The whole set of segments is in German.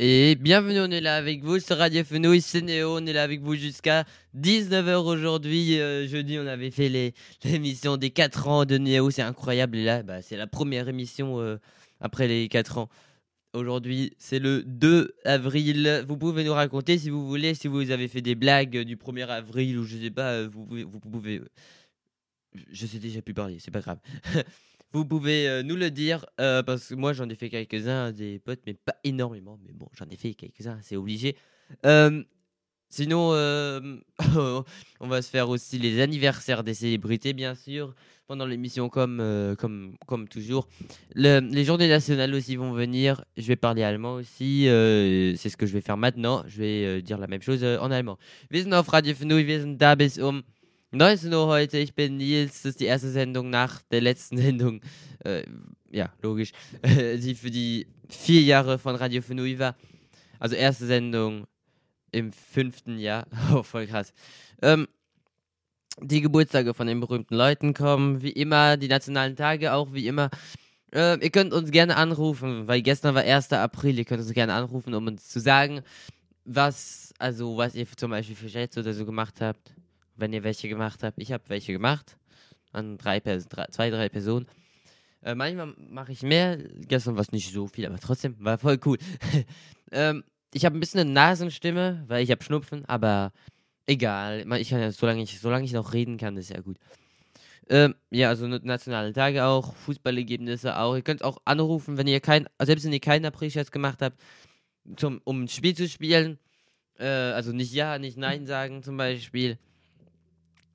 Et bienvenue, on est là avec vous sur Radio Fenouille, c'est Néo, on est là avec vous jusqu'à 19h aujourd'hui. Euh, jeudi, on avait fait l'émission des 4 ans de Néo, c'est incroyable. Et là, bah, c'est la première émission euh, après les 4 ans. Aujourd'hui, c'est le 2 avril. Vous pouvez nous raconter si vous voulez, si vous avez fait des blagues du 1er avril ou je sais pas, euh, vous pouvez. Je sais déjà plus parler, c'est pas grave. vous pouvez euh, nous le dire euh, parce que moi j'en ai fait quelques-uns des potes, mais pas énormément. Mais bon, j'en ai fait quelques-uns, c'est obligé. Sinon, on va se faire aussi les anniversaires des célébrités, bien sûr, pendant l'émission, comme, euh, comme, comme toujours. Le- les journées nationales aussi vont venir. Je vais parler allemand aussi. c'est ce que je vais faire maintenant. Je vais dire la même chose en allemand. Wir sind auf Radio wir da bis um 19 Uhr heute. Ich bin Nils. Das ist die erste Sendung nach der letzten Sendung. Äh, ja, logisch. die für die vier Jahre von Radio Fnui war. Also erste Sendung im fünften Jahr. Oh, voll krass. Ähm, die Geburtstage von den berühmten Leuten kommen, wie immer, die nationalen Tage auch, wie immer. Äh, ihr könnt uns gerne anrufen, weil gestern war 1. April. Ihr könnt uns gerne anrufen, um uns zu sagen, was, also was ihr zum Beispiel für Chats oder so gemacht habt. Wenn ihr welche gemacht habt. Ich habe welche gemacht. An drei, Pers drei zwei, drei Personen. Äh, manchmal mache ich mehr. Gestern war es nicht so viel, aber trotzdem war voll cool. ähm, ich habe ein bisschen eine Nasenstimme, weil ich habe Schnupfen, aber egal. Ich kann ja, solange ich, solange ich noch reden kann, ist ja gut. Ähm, ja, also na- nationale Tage auch, Fußballergebnisse auch. Ihr könnt auch anrufen, wenn ihr kein, selbst wenn ihr keinen April-Scherz gemacht habt, zum, um ein Spiel zu spielen. Äh, also nicht Ja, nicht Nein sagen zum Beispiel.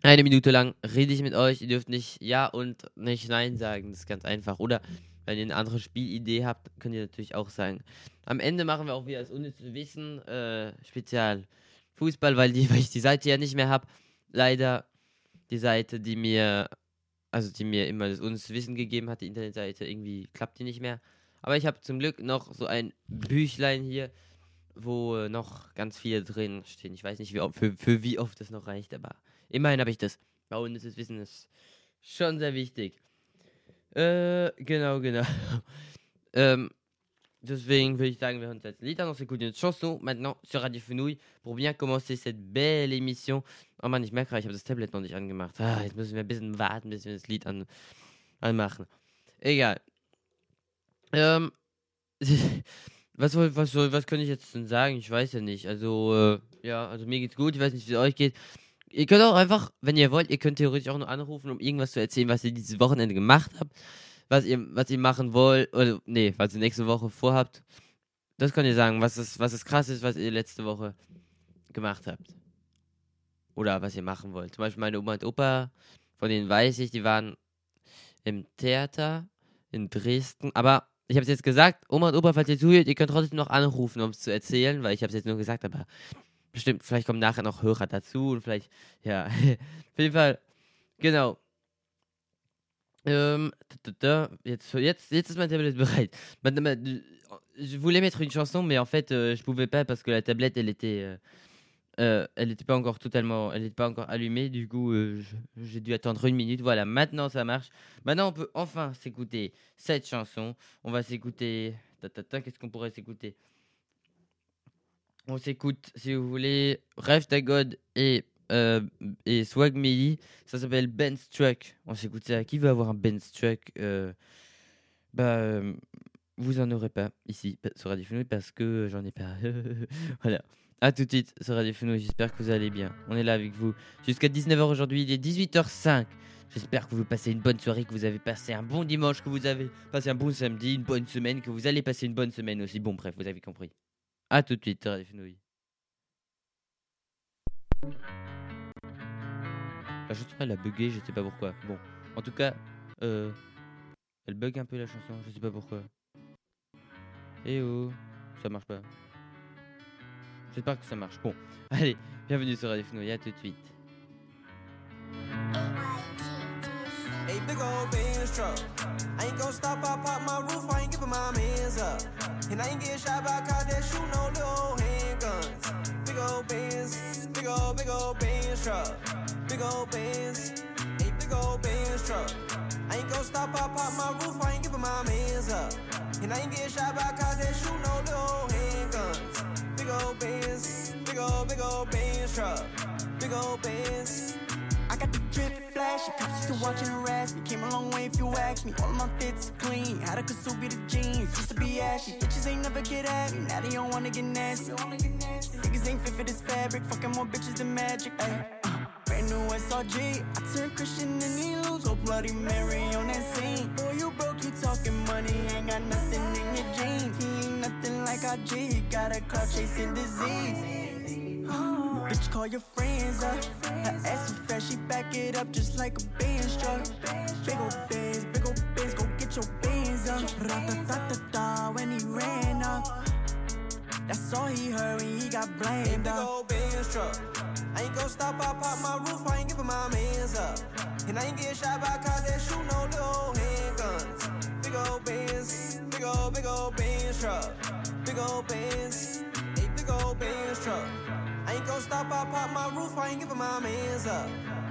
Eine Minute lang rede ich mit euch. Ihr dürft nicht Ja und nicht Nein sagen. Das ist ganz einfach. Oder wenn ihr eine andere Spielidee habt, könnt ihr natürlich auch sagen. Am Ende machen wir auch wieder das unnütze Wissen äh, Spezial Fußball, weil, die, weil ich die Seite ja nicht mehr habe. Leider die Seite, die mir, also die mir immer das unnütze Wissen gegeben hat, die Internetseite, irgendwie klappt die nicht mehr. Aber ich habe zum Glück noch so ein Büchlein hier, wo noch ganz viele drin stehen. Ich weiß nicht, wie, für, für wie oft das noch reicht, aber immerhin habe ich das. Unnützes Wissen ist schon sehr wichtig. Äh, genau, genau. ähm, deswegen würde ich sagen, wir hören uns jetzt ein Lied an. On s'écoute une chanson maintenant sur Radio Fenouille pour bien commencer cette belle émission. Oh Mann, ich merke gerade, ich habe das Tablet noch nicht angemacht. Ah, jetzt müssen wir ein bisschen warten, bis wir das Lied an, anmachen. Egal. Ähm, was, was, soll, was kann ich jetzt denn sagen? Ich weiß ja nicht. Also, äh, ja, also mir geht's gut. Ich weiß nicht, wie es euch geht. Ihr könnt auch einfach, wenn ihr wollt, ihr könnt theoretisch auch nur anrufen, um irgendwas zu erzählen, was ihr dieses Wochenende gemacht habt. Was ihr, was ihr machen wollt. Oder, nee, was ihr nächste Woche vorhabt. Das könnt ihr sagen, was ist, was ist krass ist, was ihr letzte Woche gemacht habt. Oder was ihr machen wollt. Zum Beispiel meine Oma und Opa, von denen weiß ich, die waren im Theater in Dresden. Aber ich habe es jetzt gesagt, Oma und Opa, falls ihr zuhört, ihr könnt trotzdem noch anrufen, um es zu erzählen, weil ich habe es jetzt nur gesagt, aber bestimmt. Euh, Je voulais mettre une chanson, mais en fait, euh, je pouvais pas parce que la tablette, elle était, euh, euh, elle n'était pas encore totalement, elle n'était pas encore allumée. Du coup, j'ai dû attendre une minute. Voilà, maintenant ça marche. Maintenant, on peut enfin s'écouter cette chanson. On va s'écouter. Qu'est-ce qu'on pourrait s'écouter? On s'écoute, si vous voulez, Rêve ta God et, euh, et Swag. Ça s'appelle Ben's Truck. On s'écoute ça. Qui veut avoir un Ben's Truck Euh, Bah, euh, vous en aurez pas ici sur Radio parce que j'en ai pas. voilà. À tout de suite sur Radio. J'espère que vous allez bien. On est là avec vous jusqu'à 19h aujourd'hui. Il est 18h05. J'espère que vous passez une bonne soirée, que vous avez passé un bon dimanche, que vous avez passé un bon samedi, une bonne semaine, que vous allez passer une bonne semaine aussi. Bon, bref, vous avez compris. À tout de suite sur Radio Fenouil. La chanson elle a bugué, je sais pas pourquoi. Bon, en tout cas, euh, elle bug un peu la chanson, je sais pas pourquoi. Eh oh, ça marche pas. J'espère que ça marche. Bon, allez, bienvenue sur Radio Fenouil, à tout de suite. big old Benz truck. I ain't gon' stop, I pop my roof, I ain't giving my mans up. And I ain't getting shot by a cop that shoot no little handguns. Big old Benz, big old, big old Benz truck. Big old Benz, a big old Benz truck. I ain't gon' stop, I pop my roof, I ain't giving my mans up. And I ain't getting shot by a cop that shoot no little handguns. Big old Benz, big old, big old Benz truck. Big old Benz. I got the drip flash, used to watching harass me. Came a long way if you ask me. All my fits clean, had a Kasubi the jeans, used to be ashy. Bitches ain't never get at me, now they don't wanna get nasty. Niggas ain't fit for this fabric, fucking more bitches than magic. Ay, uh, brand new SRG, I turned Christian and he lose, oh Bloody Mary on that scene. Boy, you broke, you talking money, ain't got nothing in your jeans. He ain't nothing like our G, he got a clout chasing disease. Oh, bitch, call your friends up. Her ass so fast, she back it up just like a Benz truck. Big ol' Benz, big ol' Benz, go get your Benz up. Ra-ta-ta-ta-ta when he ran up. That's all he heard when he got blamed up. Big ol' Benz truck. I ain't gon' stop, I pop my roof, I ain't giving my mans up. And I ain't get shot by cops that shoot no little handguns. Big ol' Benz, big ol' big ol' Benz truck. Big ol' Benz, a big ol' Benz truck. I ain't gon' stop, I pop my roof, I ain't giving my mans up.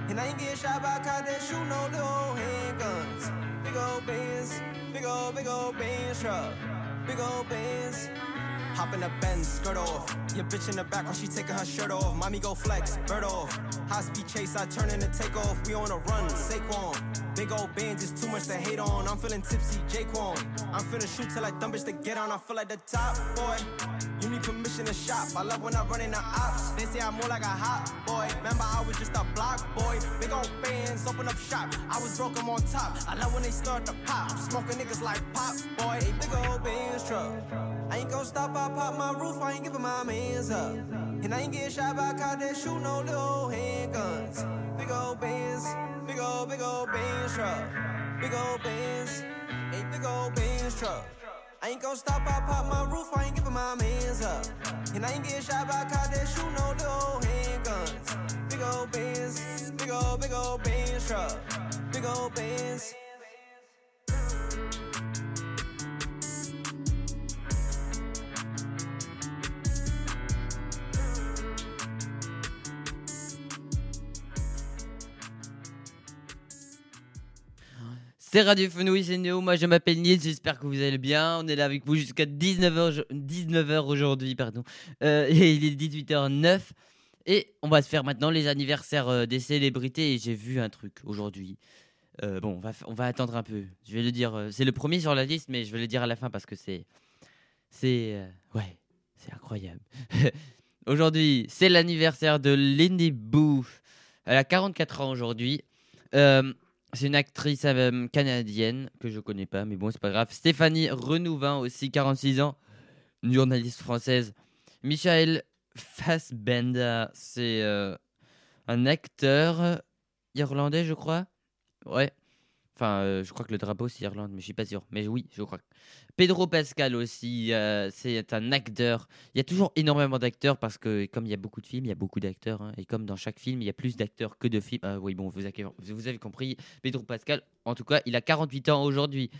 And I ain't get shot by cops that shoot no little handguns. Big old Benz, big old, big old Benz truck. Big old Benz. Hop in the Benz, skirt off. Your bitch in the back while she taking her shirt off. Mommy go flex, bird off. High speed chase, I turn take off. We on a run, Saquon. Big old bands is too much to hate on. I'm feeling tipsy, Jaquan. I'm finna shoot till I dumb bitch to get on. I feel like the top boy. You need permission to shop. I love when I run in the ops. They say I'm more like a hot boy. Remember, I was just a block boy. Big old bands, open up shop. I was broke, I'm on top. I love when they start to pop. Smoking niggas like pop boy. Big old bands truck. I ain't gon' stop, I pop my roof, I ain't giving my mans up. And I ain't get shot by cops that shoot no little handguns. Big old bands, big old, big old bands truck. Big old bands, a big old bands truck. I ain't gon' stop, I pop my roof, I ain't giving my mans up. And I ain't get shot by cops that shoot no little handguns. Big old bands, big old, big old bands truck. Big old bands. C'est Radio Fenouille, c'est Néo, moi je m'appelle Nils, j'espère que vous allez bien. On est là avec vous jusqu'à 19h, 19h aujourd'hui, pardon. Euh, et il est 18h09. Et on va se faire maintenant les anniversaires euh, des célébrités. Et j'ai vu un truc aujourd'hui. Euh, bon, on va, attendre un peu. Je vais le dire, c'est le premier sur la liste, mais je vais le dire à la fin parce que c'est. C'est. ouais, c'est incroyable. aujourd'hui, c'est l'anniversaire de Lindy Booth. Elle a 44 ans aujourd'hui. Euh, c'est une actrice euh, canadienne que je connais pas, mais bon, c'est pas grave. Stéphanie Renouvin aussi, 46 ans, une journaliste française. Michael Fassbender, c'est euh, un acteur irlandais, je crois. Ouais. Enfin, euh, je crois que le drapeau c'est Irlande, mais je suis pas sûr. Mais oui, je crois. Pedro Pascal aussi, euh, c'est un acteur. Il y a toujours énormément d'acteurs parce que comme il y a beaucoup de films, il y a beaucoup d'acteurs. hein, et comme dans chaque film, il y a plus d'acteurs que de films. Ah oui, bon, vous avez, compris. Pedro Pascal, en tout cas, il a 48 ans aujourd'hui.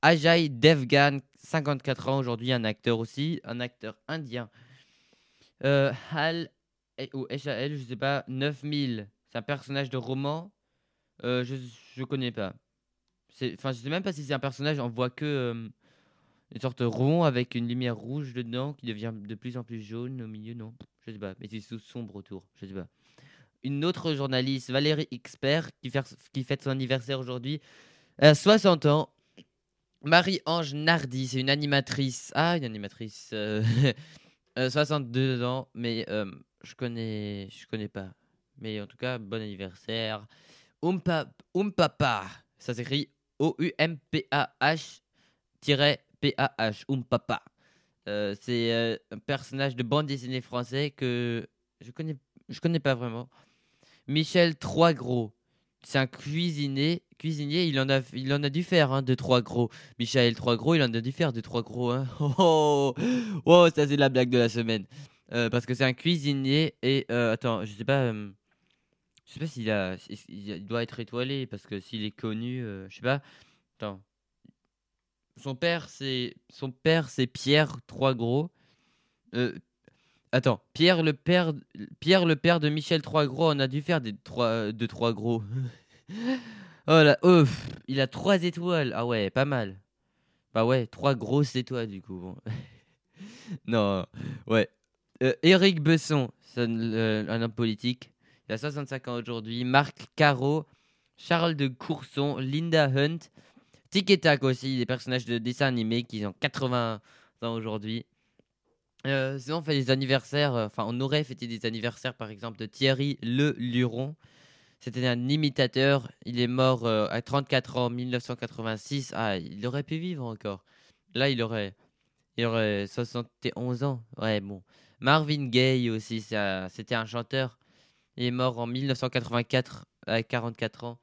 Ajay Devgan, 54 ans aujourd'hui, un acteur aussi, un acteur indien. Euh, Hal, eh, ou HAL, je sais pas, 9000, c'est un personnage de roman. Euh, je, je connais pas. Enfin, je sais même pas si c'est un personnage, on voit que une sorte rond avec une lumière rouge dedans qui devient de plus en plus jaune au milieu, non? Je sais pas, mais c'est sous sombre autour, je sais pas. Une autre journaliste, Valérie Expert, qui, qui fête son anniversaire aujourd'hui, à 60 ans. Marie-Ange Nardi, c'est une animatrice. Ah, une animatrice. euh, euh, 62 ans, mais euh, je connais, je connais pas. Mais en tout cas, bon anniversaire. Oompa, Oompapa, ça s'écrit O-U-M-P-A-H-P-A-H, Oompapa. Euh, c'est euh, un personnage de bande dessinée français que je connais, je connais pas vraiment. Michel Troisgros, c'est un cuisinier. Cuisinier, il en a, il en a dû faire hein, de trois gros. Michel Troisgros, il en a dû faire de trois gros. Hein. Oh, oh, oh, ça c'est la blague de la semaine. Euh, parce que c'est un cuisinier et euh, attends, je sais pas. je sais pas s'il a, il doit être étoilé parce que s'il est connu, je sais pas. Attends. Son père, c'est Pierre Troisgros. Euh, attends, Pierre le père, de Michel Troisgros, on a dû faire des trois, de trois gros. oh là, ouf, il a trois étoiles. Ah ouais, pas mal. Bah ouais, trois grosses étoiles du coup. non, ouais. Euh, Éric Besson, euh, un homme politique. Il a 65 ans aujourd'hui. Marc Caro, Charles de Courson, Linda Hunt, Tic et Tac aussi, des personnages de dessins animés qui ont 80 ans aujourd'hui. Euh, sinon, on fait des anniversaires. euh, Enfin, on aurait fêté des anniversaires, par exemple, de Thierry Le Luron. C'était un imitateur. Il est mort euh, à 34 ans en 1986. Ah, il aurait pu vivre encore. Là, il aurait, il aurait 71 ans. Ouais, bon. Marvin Gaye aussi, c'était un chanteur. Il est mort en 1984 à 44 ans.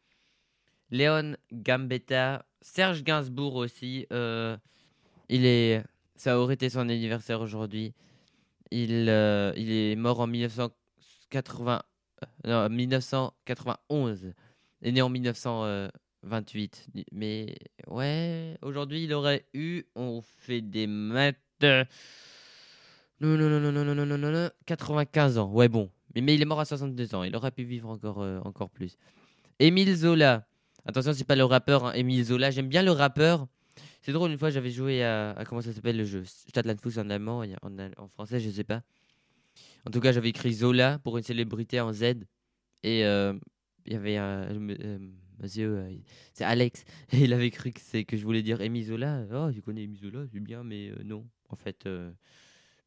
Léon Gambetta, Serge Gainsbourg aussi. euh, il est, ça aurait été son anniversaire aujourd'hui. Il, euh, il est mort en 1980, euh, non, 1991. Il est né en 1928. Mais ouais, aujourd'hui il aurait eu, on fait des maths. Non, non, non, non, non, non, non, non, non, non, 95 ans. Ouais, bon. Mais, mais il est mort à 62 ans. Il aurait pu vivre encore, encore plus. Émile Zola. Attention, c'est pas le rappeur, hein, Zola. J'aime bien le rappeur. C'est drôle, une fois j'avais joué à, Comment ça s'appelle le jeu? Stadlandfuss en allemand, en, français, je sais pas. En tout cas, j'avais écrit Zola pour une célébrité en Z. Et euh, il y avait un euh, monsieur, euh, c'est Alex. Et il avait cru que, que je voulais dire Émile Zola. Oh, tu connais Émile Zola, c'est bien, mais non. En fait,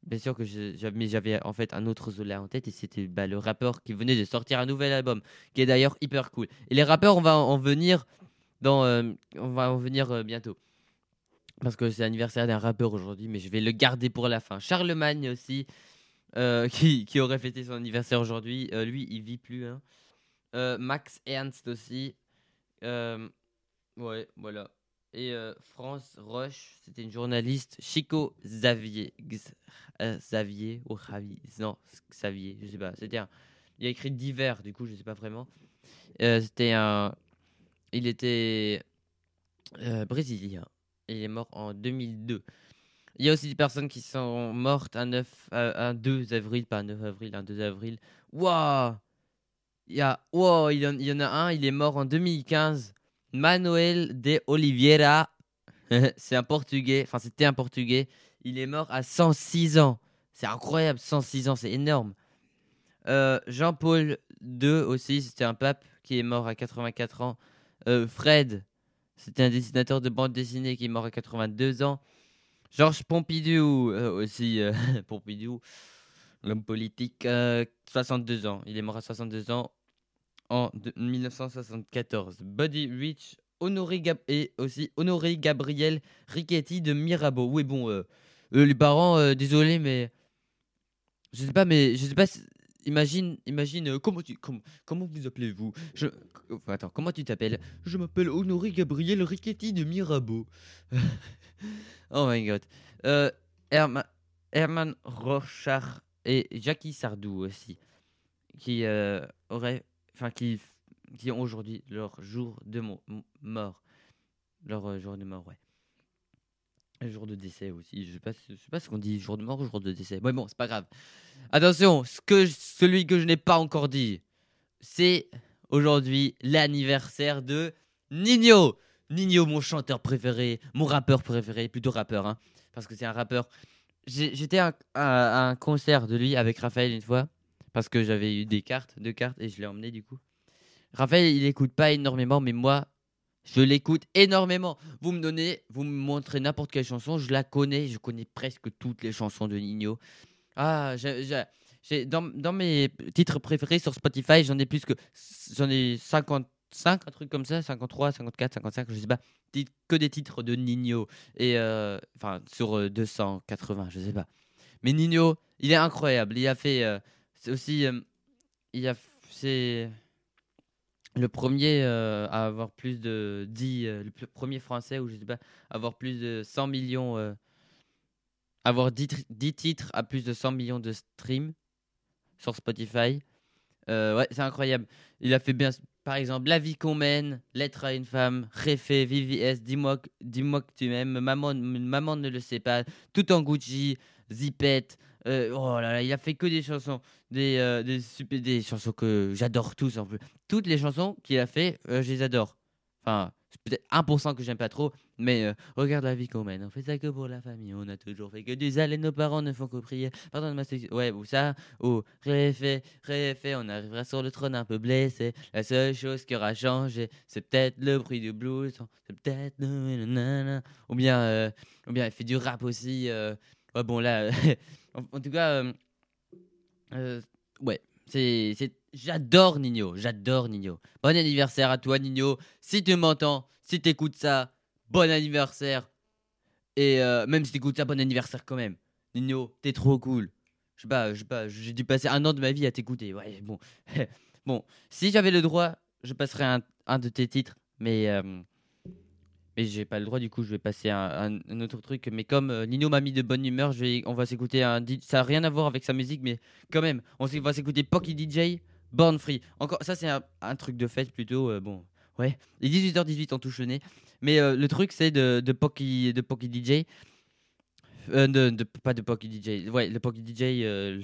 bien sûr que j'avais, en fait un autre Zola en tête. Et c'était bah, le rappeur qui venait de sortir un nouvel album, qui est d'ailleurs hyper cool. Et les rappeurs, on va en venir, dans, euh, on va en venir euh, bientôt. Parce que c'est l'anniversaire d'un rappeur aujourd'hui, mais je vais le garder pour la fin. Charlemagne aussi, euh, qui, qui aurait fêté son anniversaire aujourd'hui. Lui, il vit plus. hein. Max Ernst aussi. Ouais, voilà. Et euh, France Roche, c'était une journaliste. Chico Xavier. Euh, Xavier ou. Non, Xavier, je sais pas. C'était un. Il a écrit divers, du coup, je sais pas vraiment. Euh, c'était un. Il était brésilien. Il est mort en 2002. Il y a aussi des personnes qui sont mortes un, 9, euh, un 2 avril, pas un 9 avril, un 2 avril. Waouh il a, il y en a un, il est mort en 2015. Manuel de Oliveira. c'est un portugais, enfin c'était un portugais. Il est mort à 106 ans. C'est incroyable, 106 ans, c'est énorme. Euh, Jean-Paul II aussi, c'était un pape qui est mort à 84 ans. Euh, Fred, c'était un dessinateur de bande dessinée qui est mort à 82 ans. Georges Pompidou euh, aussi, Pompidou, l'homme politique, euh, 62 ans. Il est mort à 62 ans en de- 1974. Buddy Rich, Honoré Gab- et aussi Honoré Gabriel Riquetti de Mirabeau. Oui, bon, euh, euh, les parents, euh, désolé, mais je sais pas, mais je sais pas. si- Imagine, imagine, comment tu, comment, vous appelez-vous? Je, enfin, attends, comment tu t'appelles? Je m'appelle Honoré Gabriel Riquetti de Mirabeau. oh my god. Euh, Herma- Herman Rochard et Jackie Sardou aussi, qui auraient, enfin qui, qui ont aujourd'hui leur jour de mort, leur euh, jour de mort, ouais. Le jour de décès aussi. Je sais pas, je sais pas ce qu'on dit, jour de mort ou jour de décès. Ouais, bon, c'est pas grave. Attention, ce que, celui que je n'ai pas encore dit, c'est aujourd'hui l'anniversaire de Nino. Nino, mon chanteur préféré, mon rappeur préféré, plutôt rappeur, hein, parce que c'est un rappeur. J'étais à un concert de lui avec Raphaël une fois, parce que j'avais eu des cartes, deux cartes, et je l'ai emmené du coup. Raphaël, il écoute pas énormément, mais moi, je l'écoute énormément. Vous me donnez, vous me montrez n'importe quelle chanson, je la connais, je connais presque toutes les chansons de Nino. Ah, j'ai- dans, mes titres préférés sur Spotify, j'en ai plus que. J'en ai 55, un truc comme ça, 53, 54, 55, je sais pas. Que des titres de Nino. Et. euh, Enfin, sur euh, 280, je sais pas. Mais Nino, il est incroyable. Il a fait. euh, c'est aussi. euh, il a. f- C'est. Le premier euh, à avoir plus de 10. euh, le premier français, ou je sais pas, avoir plus de 100 millions. euh, avoir 10, tri- 10 titres à plus de 100 millions de streams sur Spotify. Ouais, c'est incroyable. Il a fait bien, par exemple, La vie qu'on mène, Lettre à une femme, Réfé, VVS, Dis-moi dis-moi que tu m'aimes, maman, maman ne le sait pas, Tout en Gucci, Zipette. Euh, oh là là, il a fait que des chansons, des, euh, des, super, des chansons que j'adore tous en plus. Toutes les chansons qu'il a fait, euh, je les adore. Enfin, c'est peut-être 1% que j'aime pas trop, mais euh, regarde la vie qu'on mène. On fait ça que pour la famille. On a toujours fait que du sale et nos parents ne font que prier. Pardon de ma. Ouais, ou ça, ou réfait, réfait. On arrivera sur le trône un peu blessé. La seule chose qui aura changé, c'est peut-être le bruit du blues. Ou bien, ou bien, elle fait du rap aussi. Ouais, bon, là, en, tout cas, euh, euh, ouais, c'est. J'adore Nino, j'adore Nino. Bon anniversaire à toi, Nino. Si tu m'entends, si t'écoutes ça, bon anniversaire. Et euh, même si t'écoutes ça, bon anniversaire quand même. Nino, t'es trop cool. Je sais je sais j'ai dû passer un an de ma vie à t'écouter. Ouais, bon. bon, si j'avais le droit, je passerais un, de tes titres, mais. Mais j'ai pas le droit, du coup, je vais passer un, un- autre truc. Mais comme euh, Nino m'a mis de bonne humeur, je vais, on va s'écouter un. Ça a rien à voir avec sa musique, mais quand même, on va s'écouter Pocky DJ, Born Free. Encore, ça, c'est un, truc de fête plutôt. euh, bon, ouais. Il est 18h18, on touche nez. Mais euh, le truc, c'est de, de, Pocky, de Pocky DJ. De, pas de Pocky DJ. Ouais, le Pocky DJ,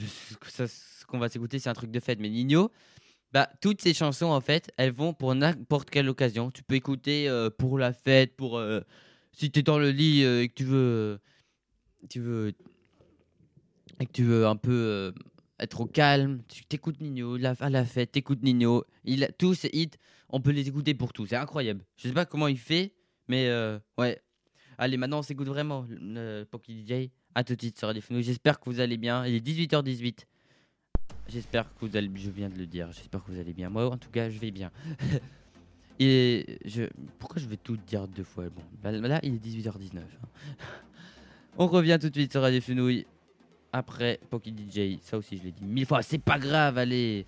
ça, ce qu'on va s'écouter, c'est un truc de fête. Mais Nino, bah, toutes ces chansons, en fait, elles vont pour n'importe quelle occasion. Tu peux écouter euh, pour la fête, pour. euh, si tu es dans le lit euh, et que tu veux. Tu veux. Et que tu veux un peu. être au calme, tu t'écoutes Nino, à la fête, t'écoutes Nino. Il a, tous ses hits, on peut les écouter pour tout. C'est incroyable. Je sais pas comment il fait, mais ouais. Allez, maintenant on s'écoute vraiment. Pocky DJ, à tout de suite sur Radio. J'espère que vous allez bien. Il est 18h18. J'espère que vous allez. Je viens de le dire. J'espère que vous allez bien. Moi, en tout cas, je vais bien. Et je. Pourquoi je vais tout dire deux fois Bon, bah, là, il est 18h19. hein. On revient tout de suite sur Radio Fenouil. Après Pocky DJ. Ça aussi, je l'ai dit mille fois. C'est pas grave, allez.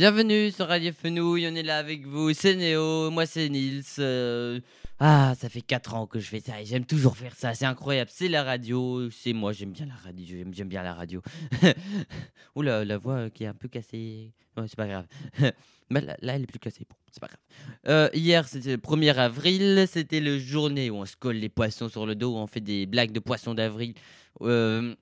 Bienvenue sur Radio Fenouille, on est là avec vous, c'est Néo, moi c'est Nils. euh, Ah, ça fait 4 ans que je fais ça et j'aime toujours faire ça, c'est incroyable, c'est la radio, c'est moi, j'aime bien la radio, j'aime bien la radio. Oula, la voix qui est un peu cassée, ouais, c'est pas grave. Mais là, là, elle est plus cassée, bon, c'est pas grave. Euh, hier, c'était le 1er avril, c'était le journée où on se colle les poissons sur le dos, où on fait des blagues de poissons d'avril. Euh,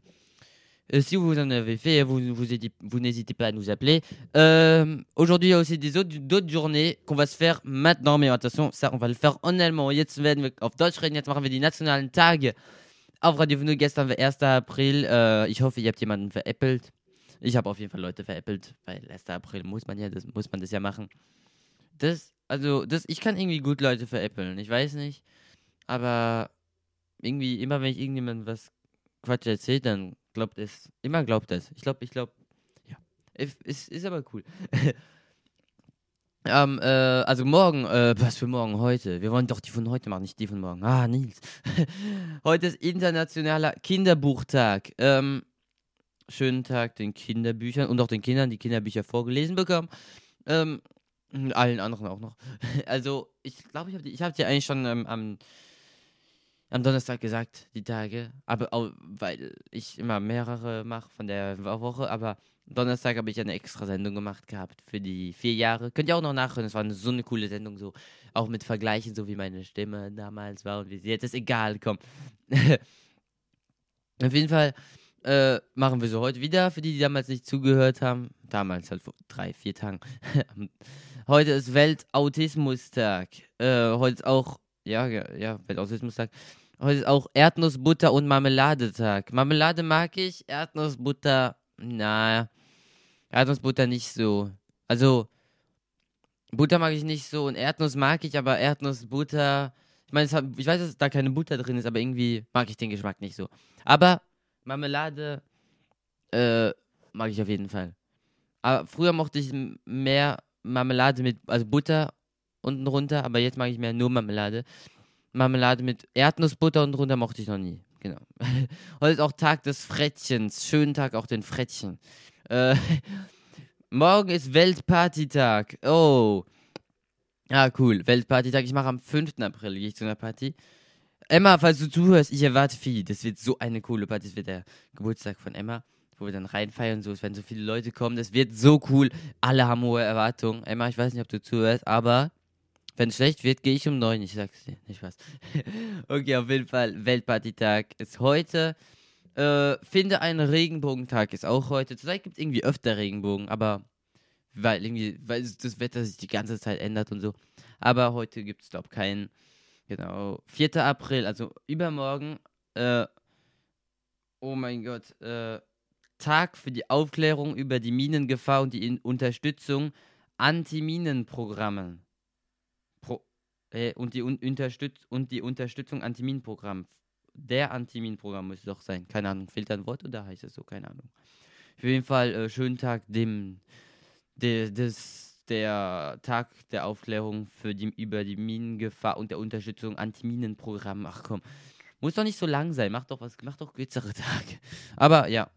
euh, si vous en avez fait, vous, vous, vous n'hésitez pas à nous appeler. Euh, Aujourd'hui, il y a aussi des autres, d'autres journées qu'on va se faire maintenant. Mais attention, ça, on va le faire en allemand. Jetzt werden wir auf Deutsch reden. Jetzt machen wir die nationalen Tage. Auf Radio Venu gestern war 1. April. Äh, ich hoffe, ihr habt jemanden veräppelt. Ich habe auf jeden Fall Leute veräppelt, weil 1. April muss man ja, das muss man das ja machen. Das, also, das, ich kann irgendwie gut Leute veräppeln. Ich weiß nicht. Aber irgendwie, immer wenn ich irgendjemandem was Quatsch erzählt, dann glaubt es. Immer glaubt es. Ich glaube, ich glaube. Ja. Ist, ist, aber cool. ähm, äh, also morgen, äh, was für morgen? Heute. Wir wollen doch die von heute machen, nicht die von morgen. Ah, Nils. heute ist internationaler Kinderbuchtag. Ähm, schönen Tag den Kinderbüchern und auch den Kindern, die Kinderbücher vorgelesen bekommen. Ähm, allen anderen auch noch. Also, ich glaube, ich habe ich hab dir eigentlich schon ähm, am am Donnerstag gesagt, die Tage. Aber auch, weil ich immer mehrere mache von der Wo- Woche. Aber Donnerstag habe ich eine extra Sendung gemacht gehabt für die vier Jahre. Könnt ihr auch noch nachhören. Es war so eine coole Sendung, so auch mit Vergleichen, so wie meine Stimme damals war und wie sie jetzt ist. Egal, komm. Auf jeden Fall äh, machen wir so heute wieder. Für die, die damals nicht zugehört haben. Damals halt vor drei, vier Tagen. heute ist Weltautismustag. Äh, heute ist auch ja, ja, ja, Weltautismustag. Heute ist auch Erdnussbutter und Marmeladetag. Marmelade mag ich, Erdnussbutter, na, Erdnussbutter nicht so. Also, Butter mag ich nicht so und Erdnuss mag ich, aber Erdnussbutter, ich meine, ich weiß, dass da keine Butter drin ist, aber irgendwie mag ich den Geschmack nicht so. Aber Marmelade, äh, mag ich auf jeden Fall. Aber früher mochte ich mehr Marmelade mit, also Butter unten drunter, aber jetzt mag ich mehr nur Marmelade. Marmelade mit Erdnussbutter unten drunter mochte ich noch nie. Genau. Heute ist auch Tag des Frettchens. Schönen Tag auch den Frettchen. Äh, morgen ist Weltpartytag. Oh. Ah, cool. Weltpartytag. Ich mache am 5. April, gehe ich zu einer Party. Emma, falls du zuhörst, ich erwarte viel. Das wird so eine coole Party. Das wird der Geburtstag von Emma, wo wir dann reinfeiern und so. Es werden so viele Leute kommen. Das wird so cool. Alle haben hohe Erwartungen. Emma, ich weiß nicht, ob du zuhörst, aber wenn es schlecht wird, gehe ich um neun. Ich sag's dir. Nicht was. okay, auf jeden Fall. Weltpartytag ist heute. Äh, finde einen Regenbogentag ist auch heute. Zurzeit gibt es irgendwie öfter Regenbogen, aber weil irgendwie, weil das Wetter sich die ganze Zeit ändert und so. Aber heute gibt es, glaube ich, keinen. Genau. 4. April, also übermorgen. Äh, oh mein Gott. Äh, Tag für die Aufklärung über die Minengefahr und die In Unterstützung Anti-Minen-Programmen. Pro äh, und, die Un Unterstütz und die Unterstützung Antiminenprogramm. Der Antiminenprogramm muss es doch sein. Keine Ahnung, fehlt ein Wort oder heißt es so? Keine Ahnung. Auf jeden Fall äh, schönen Tag dem der, des, der Tag der Aufklärung für die, über die Minengefahr und der Unterstützung Antiminenprogramm. Ach komm, muss doch nicht so lang sein. Mach doch was, mach doch kürzere Tage. Aber ja,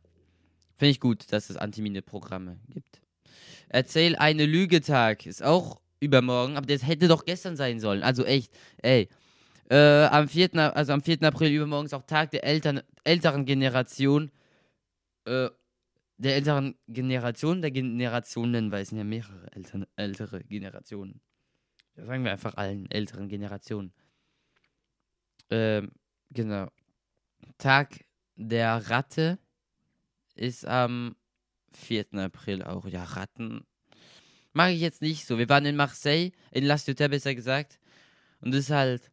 finde ich gut, dass es Antimine-Programme gibt. Erzähl eine Lüge-Tag ist auch übermorgen, aber das hätte doch gestern sein sollen. Also echt, ey. Äh, am 4. A- Also am 4. April übermorgen ist auch Tag der Eltern, älteren Generation. Äh, der älteren Generation, der Generationen, weil es sind ja mehrere Eltern, ältere Generationen. Da sagen wir einfach allen älteren Generationen. Ähm, genau. Tag der Ratte ist am 4. April auch. Ja, Ratten mag ich jetzt nicht so. Wir waren in Marseille, in La Ciotat besser gesagt. Und das ist halt,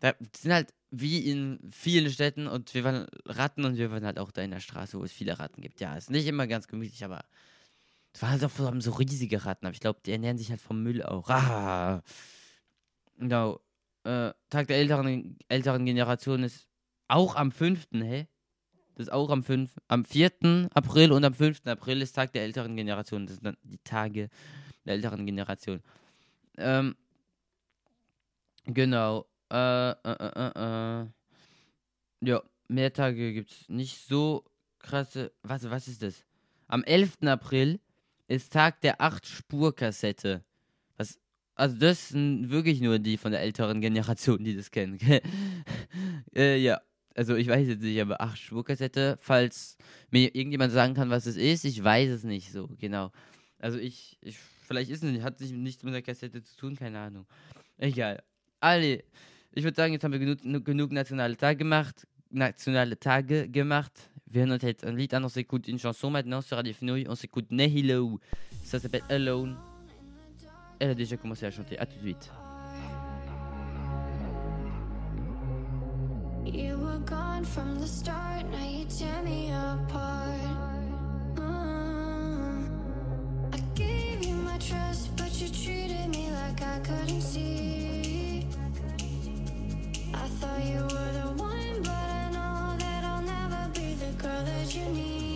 da sind halt wie in vielen Städten und wir waren Ratten und wir waren halt auch da in der Straße, wo es viele Ratten gibt. Ja, ist nicht immer ganz gemütlich, aber es waren halt auch vor allem so riesige Ratten. Aber ich glaube, die ernähren sich halt vom Müll auch. Ah. Genau. Äh, Tag der älteren, älteren Generation ist auch am 5. Hä? Das ist auch am 5. Am 4. April und am 5. April ist Tag der älteren Generation. Das sind dann die Tage der älteren Generation. Ähm, genau. Äh, äh, äh, äh, äh. Ja, mehr Tage gibt es nicht so krasse. Was, was ist das? Am 11. April ist Tag der 8-Spur-Kassette. Was, also das sind wirklich nur die von der älteren Generation, die das kennen. äh, ja, also ich weiß jetzt nicht, aber 8-Spur-Kassette, falls mir irgendjemand sagen kann, was es ist, ich weiß es nicht so, genau. Also ich, ich vielleicht ist es, hat sich nichts mit der Kassette zu tun, keine Ahnung. Egal. Alle, ich würde sagen, jetzt haben wir genug, genug nationale Tage gemacht, nationale Tage gemacht. Wir hören uns jetzt un Lied an, on s'écoute une chanson maintenant sur Radio Fenouille, on s'écoute Nehilo. Ça s'appelle Alone. Elle a déjà commencé à chanter, à tout de suite. You were gone from the start, now you tear me apart. But you treated me like I couldn't see. I thought you were the one, but I know that I'll never be the girl that you need.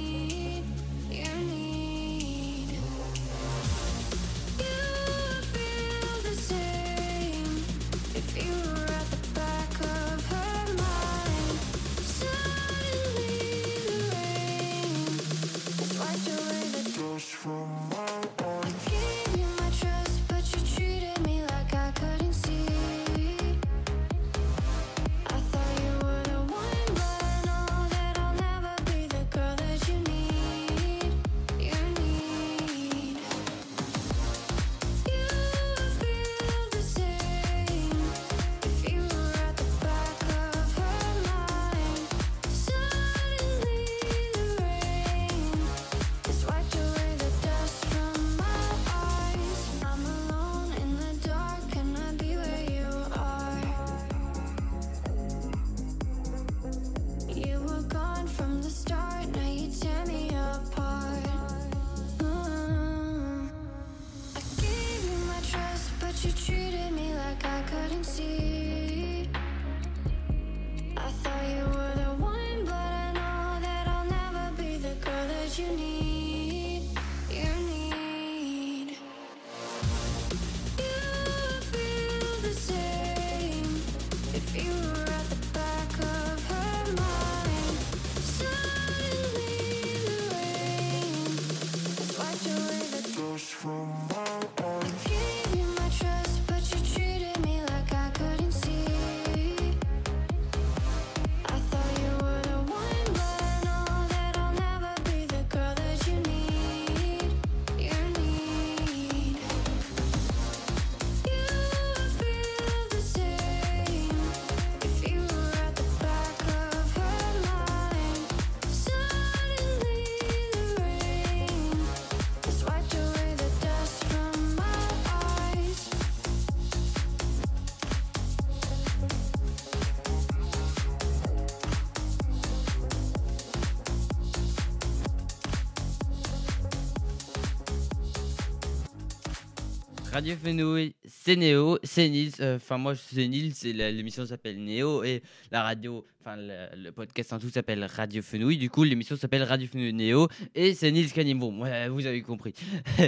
Radio Fenouil, c'est Néo, c'est Nils. euh, Enfin, moi, c'est Nils, l'émission s'appelle Néo, et la radio, enfin, le, podcast en tout s'appelle Radio Fenouil. Du coup, l'émission s'appelle Radio Fenouil Néo, et c'est Nils Canimon. Ouais, vous avez compris.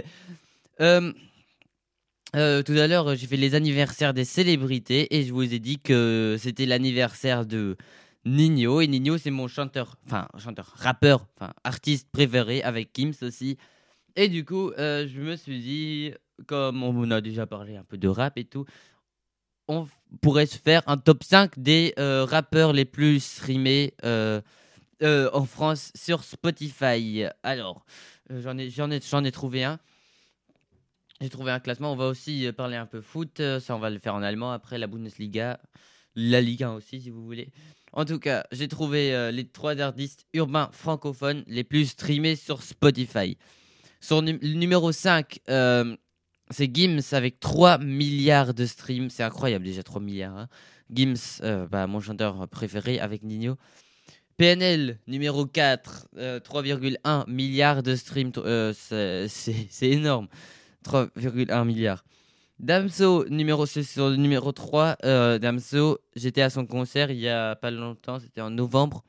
Euh, euh, tout à l'heure, j'ai fait les anniversaires des célébrités, et je vous ai dit que c'était l'anniversaire de Nino, et Nino, c'est mon chanteur, enfin, chanteur, rappeur, enfin, artiste préféré, avec Kims aussi. Et du coup, je me suis dit, comme on a déjà parlé un peu de rap et tout, on pourrait se faire un top 5 des euh, rappeurs les plus streamés euh, euh, en France sur Spotify. Alors, j'en ai, j'en ai, j'en ai trouvé un. J'ai trouvé un classement. On va aussi parler un peu foot. Ça, on va le faire en allemand. Après, la Bundesliga, la Ligue 1 aussi, si vous voulez. En tout cas, j'ai trouvé les trois artistes urbains francophones les plus streamés sur Spotify. Num- le numéro 5, euh, c'est Gims avec 3 milliards de streams. C'est incroyable déjà, 3 milliards. hein. Gims, euh, bah, mon chanteur préféré avec Nino. PNL, numéro 4, euh, 3,1 milliards de streams. euh, c'est- énorme. 3,1 milliards. Damso, numéro, sur le numéro 3. euh, Damso, j'étais à son concert il y a pas longtemps, c'était en novembre.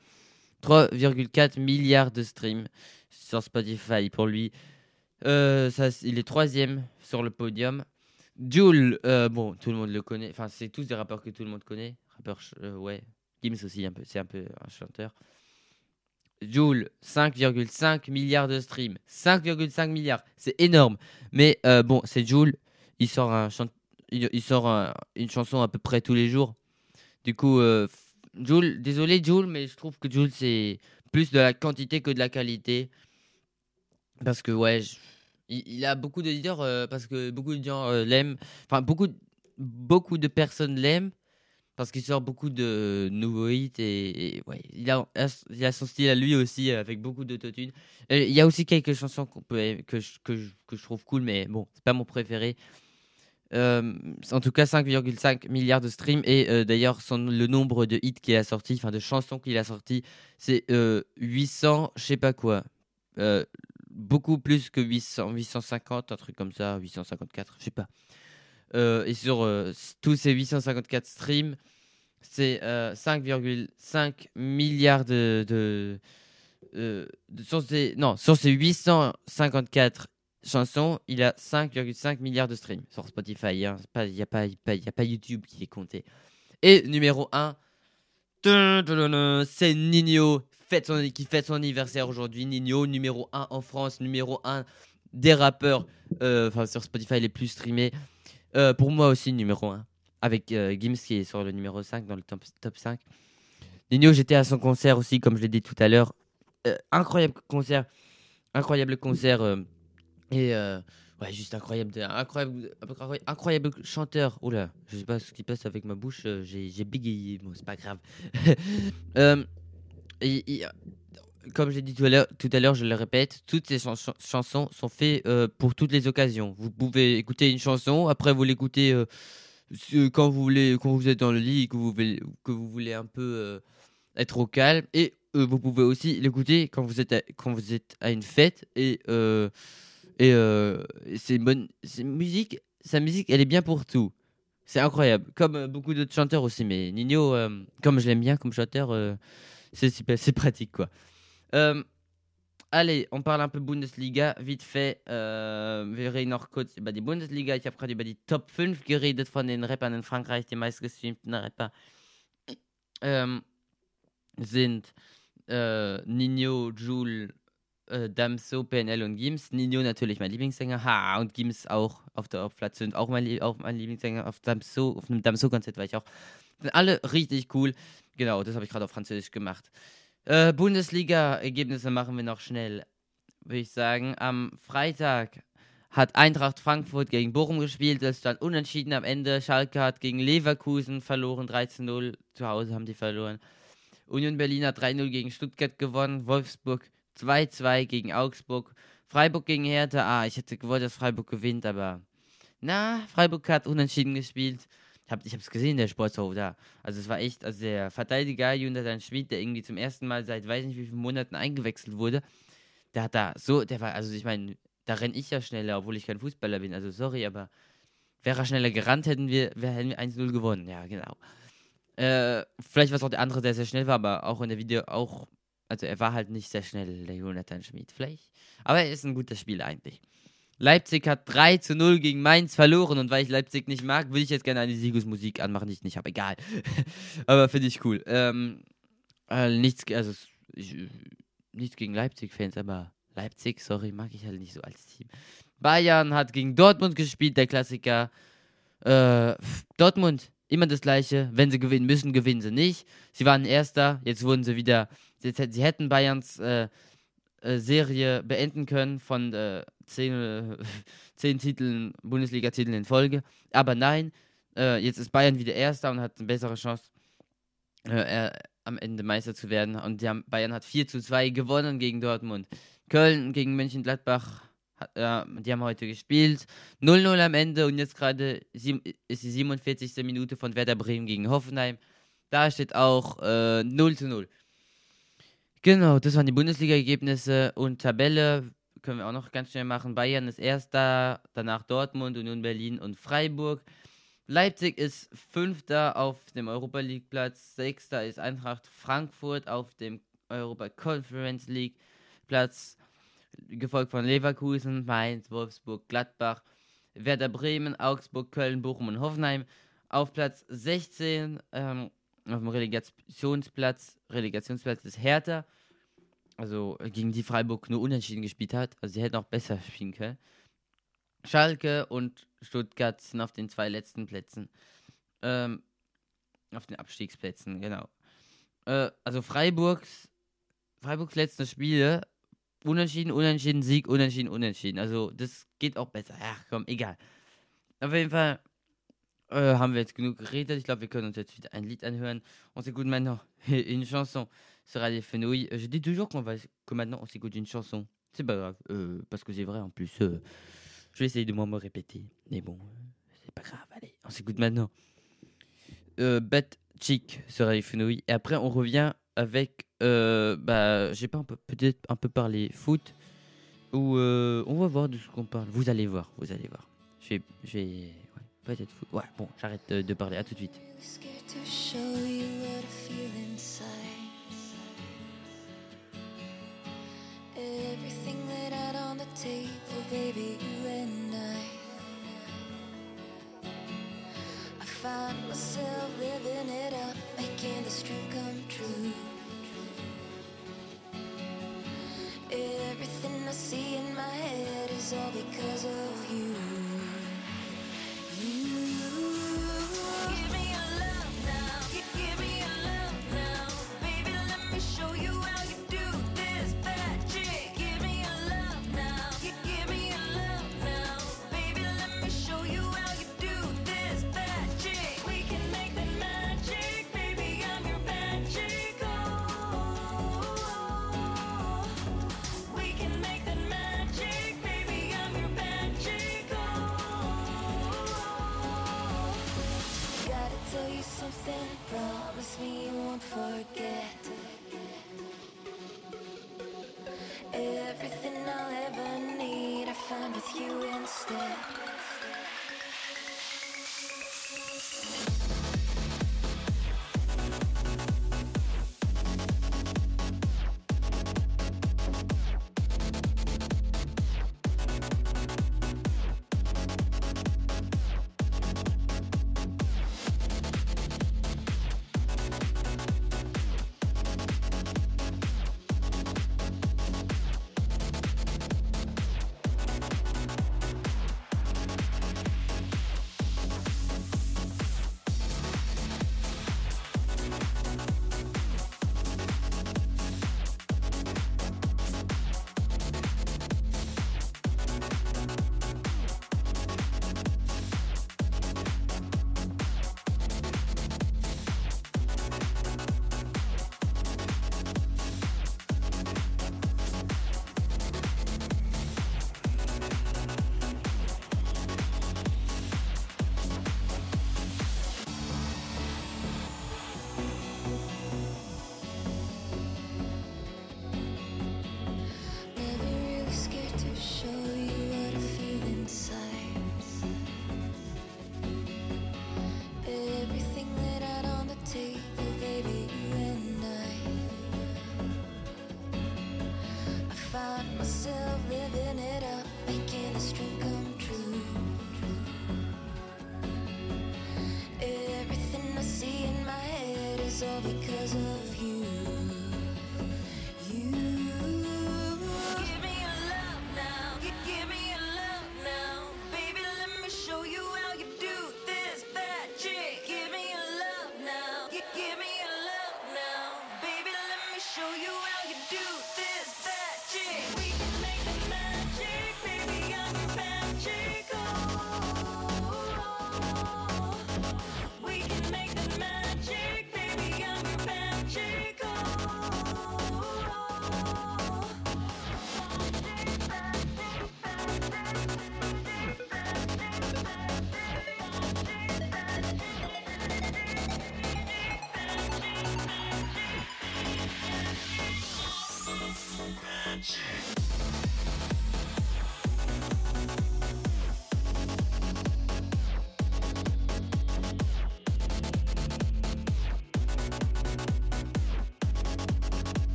3,4 milliards de streams sur Spotify pour lui. Euh, ça, il est troisième sur le podium. Jules, euh, bon, tout le monde le connaît. Enfin, c'est tous des rappeurs que tout le monde connaît. Rappeur, euh, ouais. Gims aussi, un peu, c'est un peu un chanteur. Joule, 5,5 milliards de streams. 5,5 milliards, c'est énorme. Mais bon, c'est Joule, il sort, un chan- il, sort un- une chanson à peu près tous les jours. Du coup, euh, Joule, désolé Joule, mais je trouve que Joule, c'est plus de la quantité que de la qualité. Parce que, ouais, il, a beaucoup leaders, euh, parce que beaucoup de gens euh, l'aiment. Enfin, beaucoup, beaucoup de personnes l'aiment. Parce qu'il sort beaucoup de nouveaux hits et, ouais, il a, il a son style à lui aussi euh, avec beaucoup d'autotune. Il y a aussi quelques chansons que, je, que, que je trouve cool, mais bon, c'est pas mon préféré. Euh, en tout cas, 5,5 milliards de streams. Et d'ailleurs, le nombre de hits qu'il a sorti, enfin de chansons qu'il a sorti, c'est euh, 800, je sais pas quoi. Euh, beaucoup plus que 800, 850, un truc comme ça, 854, je sais pas. Euh, et sur euh, tous ces 854 streams, c'est euh, 5,5 milliards de. de, euh, non, sur ces 854 chansons, il a 5,5 milliards de streams sur Spotify. Il n'y a, pas- y a, pas- y a pas- y a pas YouTube qui est compté. Et numéro 1, c'est Nino son- qui fête son anniversaire aujourd'hui. Nino, numéro 1 en France, numéro 1 des rappeurs euh, enfin sur Spotify les plus streamés. Euh, pour moi aussi, numéro 1. Avec euh, Gims qui est sur le numéro 5 dans le top, top 5. Nino, j'étais à son concert aussi, comme je l'ai dit tout à l'heure. Euh, incroyable concert. Incroyable concert. et ouais, juste incroyable. Incroyable, incroyable, chanteur. Oula, je sais pas ce qui passe avec ma bouche. j'ai bégayé. Bon, c'est pas grave. Comme j'ai dit tout à l'heure, je le répète, toutes ces chanson- chansons sont faites euh, pour toutes les occasions. Vous pouvez écouter une chanson, après vous l'écoutez euh, quand vous voulez, quand vous êtes dans le lit, que vous voulez, un peu euh, être au calme, et vous pouvez aussi l'écouter quand vous êtes à, quand vous êtes à une fête et c'est bonne, musique, sa musique, elle est bien pour tout. C'est incroyable, comme beaucoup d'autres chanteurs aussi, mais Nino, comme je l'aime bien comme chanteur, c'est pratique quoi. Euh, allez, on parle un peu Bundesliga, vite fait. Äh, wir reden noch kurz Bundesliga. Ich habe gerade Top 5 geredet von den Rappern in Frankreich. Die meistgestreamten Rapper ähm, sind äh, Nino, Jul, äh, Damso, PNL und Gims. Nino natürlich mein Lieblingssänger. Ha, und Gims auch auf der auf Platz 5 auch mein, auch mein Lieblingssänger. Auf Damso, auf einem Damso-Konzert war ich auch. Sind alle richtig cool. Genau, das habe ich gerade auf Französisch gemacht. Äh, Bundesliga-Ergebnisse machen wir noch schnell, würde ich sagen. Am Freitag hat Eintracht Frankfurt gegen Bochum gespielt. Es stand unentschieden am Ende. Schalke hat gegen Leverkusen verloren, 13-0. Zu Hause haben die verloren. Union Berlin hat 3-0 gegen Stuttgart gewonnen. Wolfsburg 2-2 gegen Augsburg. Freiburg gegen Hertha. Ah, ich hätte gewollt, dass Freiburg gewinnt, aber na, Freiburg hat unentschieden gespielt. Ich habe es gesehen, der Sporthof da. Also es war echt, also der Verteidiger Jonathan Schmid, der irgendwie zum ersten Mal seit weiß nicht wie vielen Monaten eingewechselt wurde, der hat da so, der war, also ich meine, da renne ich ja schneller, obwohl ich kein Fußballer bin. Also sorry, aber wäre er schneller gerannt, hätten wir, wir 1-0 gewonnen. Ja, genau. Äh, vielleicht war es auch der andere, der sehr schnell war, aber auch in der Video auch, also er war halt nicht sehr schnell, der Jonathan Schmid. Vielleicht. Aber er ist ein guter Spieler eigentlich. Leipzig hat 3 zu 0 gegen Mainz verloren und weil ich Leipzig nicht mag, will ich jetzt gerne eine Siegesmusik anmachen, die ich nicht habe. Egal. Aber finde ich cool. Ähm, äh, nichts, also, ich, nichts gegen Leipzig-Fans, aber Leipzig, sorry, mag ich halt nicht so als Team. Bayern hat gegen Dortmund gespielt, der Klassiker. Äh, Dortmund, immer das Gleiche. Wenn sie gewinnen müssen, gewinnen sie nicht. Sie waren Erster, jetzt wurden sie wieder. Hätt- sie hätten Bayerns äh, äh, Serie beenden können von äh, zehn, zehn Titeln, Bundesliga-Titeln in Folge. Aber nein, äh, jetzt ist Bayern wieder Erster und hat eine bessere Chance, äh, äh, am Ende Meister zu werden. Und haben, Bayern hat 4 zu 2 gewonnen gegen Dortmund. Köln gegen Mönchengladbach, äh, die haben heute gespielt. 0-0 am Ende und jetzt gerade ist die 47. Minute von Werder Bremen gegen Hoffenheim. Da steht auch äh, 0 zu 0. Genau, das waren die Bundesliga-Ergebnisse und Tabelle. Können wir auch noch ganz schnell machen. Bayern ist Erster, danach Dortmund, Union Berlin und Freiburg. Leipzig ist Fünfter auf dem Europa League Platz. Sechster ist Eintracht Frankfurt auf dem Europa Conference League Platz. Gefolgt von Leverkusen, Mainz, Wolfsburg, Gladbach, Werder Bremen, Augsburg, Köln, Bochum und Hoffenheim. Auf Platz 16, ähm, auf dem Relegationsplatz, Relegationsplatz ist Hertha. also gegen die Freiburg nur unentschieden gespielt hat. Also sie hätten auch besser spielen können. Schalke und Stuttgart sind auf den zwei letzten Plätzen. Ähm, auf den Abstiegsplätzen, genau. Äh, also Freiburgs, Freiburgs letzten Spiele, unentschieden, unentschieden, Sieg, unentschieden, unentschieden. Also das geht auch besser. Ach komm, egal. Auf jeden Fall haben wir jetzt genug geredet. Ich glaube. On s'écoute maintenant une chanson sur Radio Fenouille. Euh, Je dis toujours qu'on va, que maintenant on s'écoute une chanson. C'est pas grave, euh, parce que c'est vrai en plus. euh, je vais essayer de moins me répéter. Mais bon, c'est pas grave. Allez, on s'écoute maintenant. Euh, Bête Chic sur Radio Fenouille. Et après, on revient avec. Bah, j'ai pas peut-être un peu parlé foot. Ou on va voir de ce qu'on parle. Vous allez voir, vous allez voir. Je vais. Ouais, bon, j'arrête de, parler. À tout de suite. myself living it up, making this dream come true. Everything I see in my head is all because of you. you.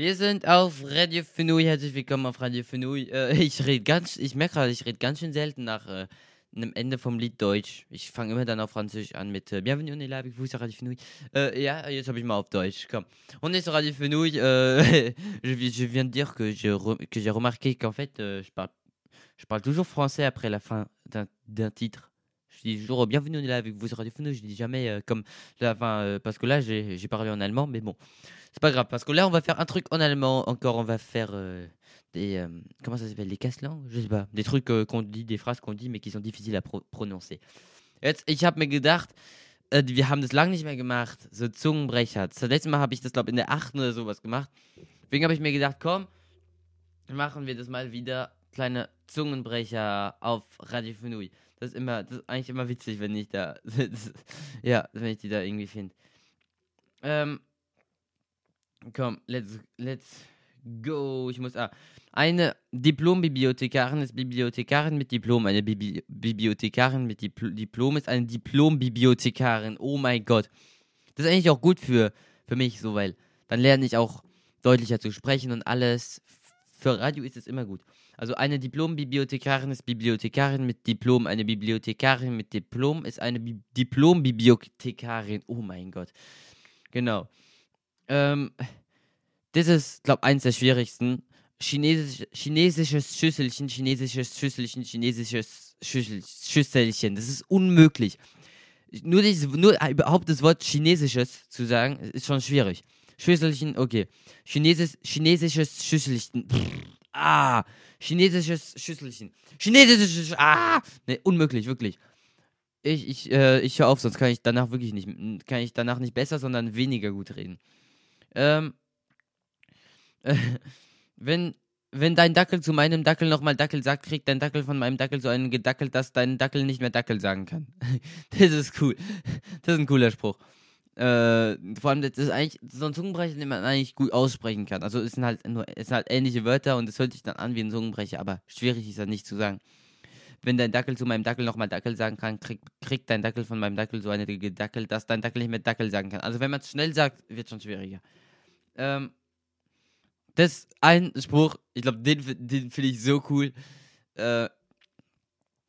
Wir sind auf Radio Fenui. Herzlich willkommen auf Radio Fenui. Äh, ich rede ganz, ich merke gerade, ich rede ganz schön selten nach äh, einem Ende vom Lied Deutsch. Ich fange immer dann auf Französisch an mit äh, Bienvenue on est là vous Radio Fenouil. Euh, ja, jetzt habe ich mal auf Deutsch. Komm. On est sur Radio Fenouil. Euh, je, je viens de dire que j'ai re- remarqué qu'en fait, euh, je, parle, je parle toujours français après la fin d'un titre. Je dis toujours Bienvenue on est là avec vous sur Radio Fenouil. Je dis jamais euh, comme la fin, euh, parce que là, j'ai parlé en allemand, mais bon. C'est pas grave, parce que là, on va faire un truc en allemand. Encore, on va faire euh, des. euh, comment ça s'appelle Des casse-langues Je sais pas. Des trucs euh, qu'on dit, des phrases qu'on dit, mais qui sont difficiles à pro prononcer. Jetzt, ich habe mir gedacht, äh, wir haben das lange nicht mehr gemacht, so Zungenbrecher. Das letzte Mal habe ich das, glaube ich, in der achten oder sowas gemacht. Deswegen habe ich mir gedacht, komm, machen wir das mal wieder. Kleine Zungenbrecher auf Radio Fenui. Das ist immer, das ist eigentlich immer witzig, wenn ich da, ja, wenn ich die da irgendwie finde. Ähm, komm, let's, let's go. Ich muss, ah, eine Diplom-Bibliothekarin ist Bibliothekarin mit Diplom. Eine Bibli Bibliothekarin mit Dipl Diplom ist eine Diplom-Bibliothekarin. Oh mein Gott. Das ist eigentlich auch gut für, für mich, so, weil dann lerne ich auch deutlicher zu sprechen und alles. Für Radio ist es immer gut. Also eine Diplom-Bibliothekarin ist Bibliothekarin mit Diplom. Eine Bibliothekarin mit Diplom ist eine Bi Diplom-Bibliothekarin. Oh mein Gott. Genau. Ähm, das ist, glaube eins der schwierigsten. Chinesisch, chinesisches Schüsselchen, chinesisches Schüsselchen, chinesisches Schüssel, Schüsselchen. Das ist unmöglich. Nur, diese, nur überhaupt das Wort chinesisches zu sagen, ist schon schwierig. Schüsselchen, okay. Chinesisch, chinesisches Schüsselchen. Pff, ah, chinesisches Schüsselchen. Chinesisches, ah, ne, unmöglich, wirklich. Ich, ich, äh, ich höre auf, sonst kann ich danach wirklich nicht, kann ich danach nicht besser, sondern weniger gut reden. Ähm, äh, wenn, wenn dein Dackel zu meinem Dackel nochmal Dackel sagt, kriegt dein Dackel von meinem Dackel so einen Gedackel, dass dein Dackel nicht mehr Dackel sagen kann. das ist cool. Das ist ein cooler Spruch. Äh, vor allem, das ist eigentlich so ein Zungenbrecher, den man eigentlich gut aussprechen kann. Also es sind halt nur, es sind halt ähnliche Wörter und es hört sich dann an wie ein Zungenbrecher, aber schwierig ist das nicht zu sagen. Wenn dein Dackel zu meinem Dackel nochmal Dackel sagen kann, krieg, kriegt dein Dackel von meinem Dackel so eine Gedackel, dass dein Dackel nicht mehr Dackel sagen kann. Also wenn man es schnell sagt, wird schon schwieriger. Ähm, das ist ein Spruch, ich glaube, den, den finde ich so cool. Äh,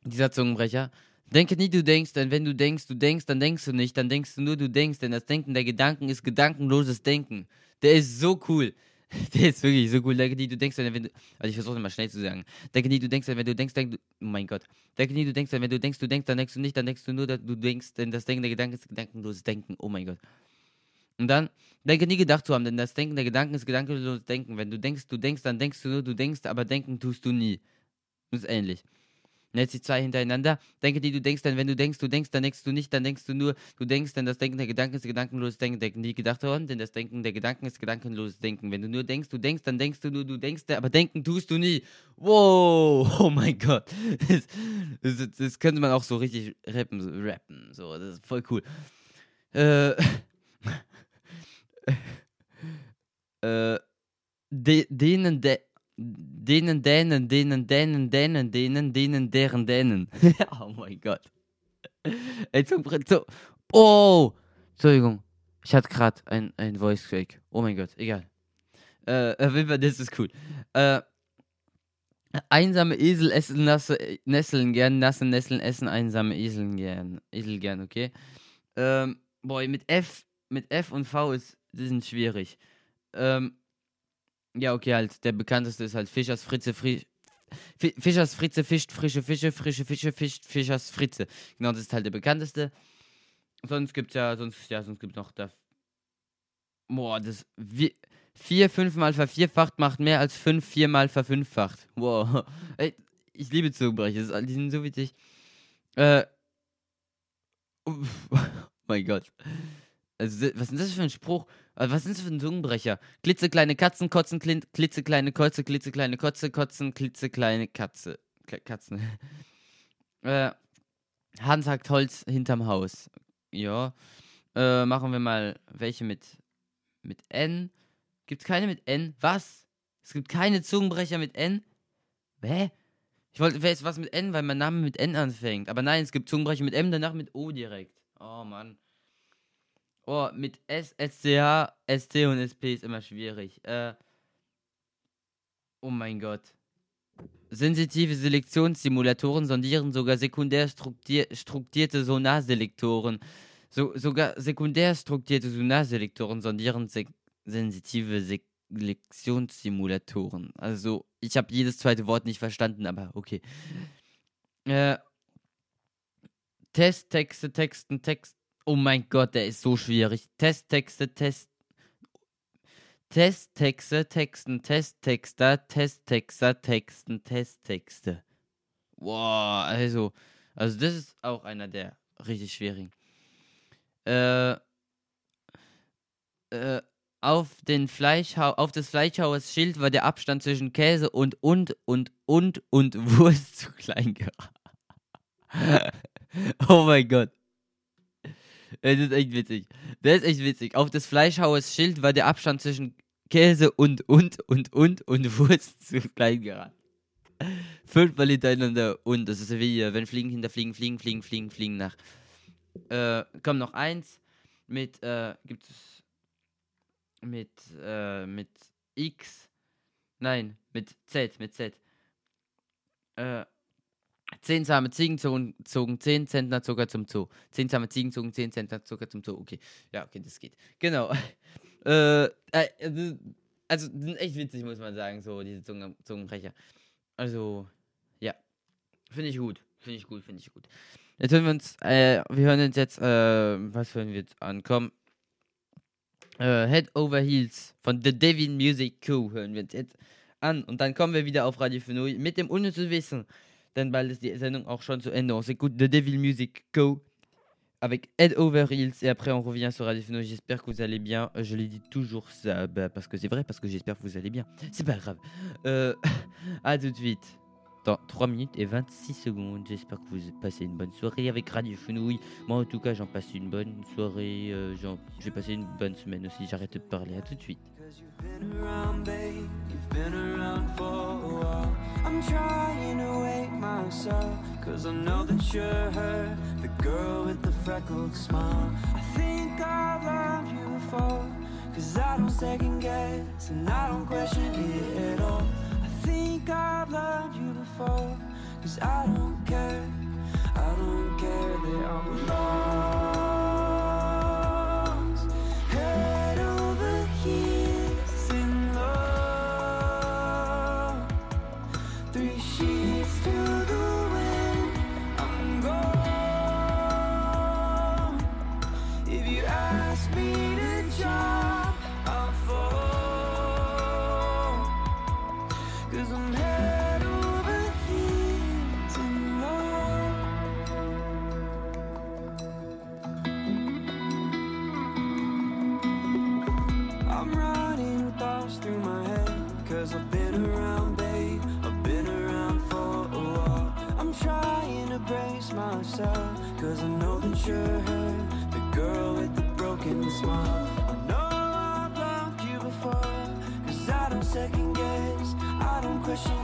dieser Zungenbrecher. Denke nie, du denkst, denn wenn du denkst, du denkst, dann denkst du nicht, dann denkst du nur, du denkst, denn das Denken der Gedanken ist gedankenloses Denken. Der ist so cool. Der ist wirklich so. Denke nie, du denkst, wenn du. Also ich versuche mal schnell zu sagen. Denke nie, du denkst, wenn du denkst, denk du. Oh mein Gott. Denke nie, du denkst, wenn du denkst, du denkst, dann denkst du nicht, dann denkst du nur, dass du denkst, denn das Denken der Gedanken ist gedankenloses Denken. Oh mein Gott. Und dann, denke nie gedacht zu haben, denn das Denken der Gedanken ist gedankenloses Denken. Wenn du denkst, du denkst, dann denkst du nur, du denkst, aber denken tust du nie. Das ist ähnlich. Und jetzt die zwei hintereinander. Denke die, du denkst, denn wenn du denkst, du denkst, dann denkst du nicht, dann denkst du nur, du denkst, denn das Denken der Gedanken ist gedankenloses Denken. Denken nie gedacht worden, denn das Denken der Gedanken ist gedankenloses Denken. Wenn du nur denkst, du denkst, dann denkst du nur, du denkst, aber denken tust du nie. Wow, oh mein Gott. Das, das, das könnte man auch so richtig rappen, rappen, so, das ist voll cool. Äh, äh, de, denen, de, denen, denen, denen, denen, denen, denen, denen, deren, denen. oh mein Gott. Ey, zum, so. Oh! Entschuldigung. Ich hatte gerade ein, ein Voice Quake. Oh mein Gott, egal. Äh, auf jeden Fall, das ist cool. Äh, einsame Esel essen nasse, Nesseln gern, nasse Nesseln essen einsame Eseln gern. Esel gern, okay? Ähm, boy, mit F, mit F und V ist, die sind schwierig. Ähm, ja, okay, halt, der bekannteste ist halt Fischers Fritze, Fri Fi- Fischers Fritze fischt frische Fische, frische Fische fischt Fischers Fritze. Genau, das ist halt der bekannteste. Sonst gibt's ja, sonst, ja, sonst gibt's noch da. Boah, das. Wie, vier, fünfmal vervierfacht macht mehr als fünf, viermal verfünffacht. Wow. Ey, ich liebe Zungenbrecher, die sind so witzig. Äh. uff, mein Gott. Also, was ist das für ein Spruch? Also, Was ist das für ein Zungenbrecher? Klitzekleine Katzen kotzen, klitzekleine Kotze, klitzekleine Kotze, kotzen, klitzekleine Katze. Kle Katzen. äh, Hans hackt Holz hinterm Haus. Ja. Äh, machen wir mal welche mit, mit N. Gibt's keine mit N? Was? Es gibt keine Zungenbrecher mit N? Hä? Ich wollte jetzt was mit N, weil mein Name mit N anfängt. Aber nein, es gibt Zungenbrecher mit M, danach mit O direkt. Oh Mann. Oh, mit S, SCH, ST und SP ist immer schwierig. Äh, Oh mein Gott. Sensitive Selektionssimulatoren sondieren sogar sekundär strukturierte Sonarselektoren. So, sogar sekundär strukturierte Sonarselektoren sondieren se sensitive Selektionssimulatoren. Also, ich habe jedes zweite Wort nicht verstanden, aber okay. Äh, Testtexte, Texten, Text. Oh mein Gott, der ist so schwierig. Testtexte, Test. Testtexte, Texten, Testtexter, Testtexter, Texten, Testtexte. Wow, also, also das ist auch einer der richtig schwierigen. Äh, äh, auf den Fleischhau auf des Fleischhauers Schild war der Abstand zwischen Käse und und und und und Wurst zu klein geraten. oh mein Gott. Das ist echt witzig. Das ist echt witzig. Auf des Fleischhauers Schild war der Abstand zwischen Käse und und und und und Wurst zu klein geraten. Fünfmal hintereinander und. Das ist wie, wenn Fliegen hinter Fliegen, Fliegen, Fliegen, Fliegen, Fliegen nach. Äh, komm, noch eins. Mit, äh, gibt es. Mit, äh, mit X. Nein, mit Z, mit Z. Äh, Zehn zahme Ziegen zogen, zogen 10 Zentner Zucker zum Zoo. Zehn zahme Ziegen zogen 10 Zentner Zucker zum Zoo. Okay. Ja, okay, das geht. Genau. äh, äh, also, sind echt witzig, muss man sagen, so, diese Zungen, Zungenbrecher. Also, ja. Finde ich gut. Finde ich gut, finde ich gut. Jetzt hören wir uns, äh, wir hören uns jetzt, äh, was hören wir jetzt an? Komm. Äh, Head Over Heels von The Devil Music Co. hören wir uns jetzt an. Und dann kommen wir wieder auf Radio Fenoi mit dem unnützen Wissen. Ist die Sendung auch schon. On s'écoute The Devil Music Co. Avec Head Over Heels. Et après, on revient sur Radio Fenoi. J'espère que vous allez bien. Je l'ai dit toujours ça, bah, parce que c'est vrai, parce que j'espère que vous allez bien. C'est pas grave. Euh, à tout de suite. Dans 3 minutes et 26 secondes. J'espère que vous passez une bonne soirée avec Radio Fenouille. Moi, en tout cas, j'en passe une bonne soirée. euh, vais passer une bonne semaine aussi. J'arrête de parler. À tout de suite. Cause you've been around, babe. You've been around for a while. I'm trying to wake myself. Cause I know that you're her. The girl with the freckled smile. I think I've loved you before. Cause I don't second guess. And I don't question it at all. I think I've loved you before. Cause I don't care. I don't care that I'm lost. Know her. The girl with the broken smile. I know I've loved you before. Cause I don't second guess. I don't question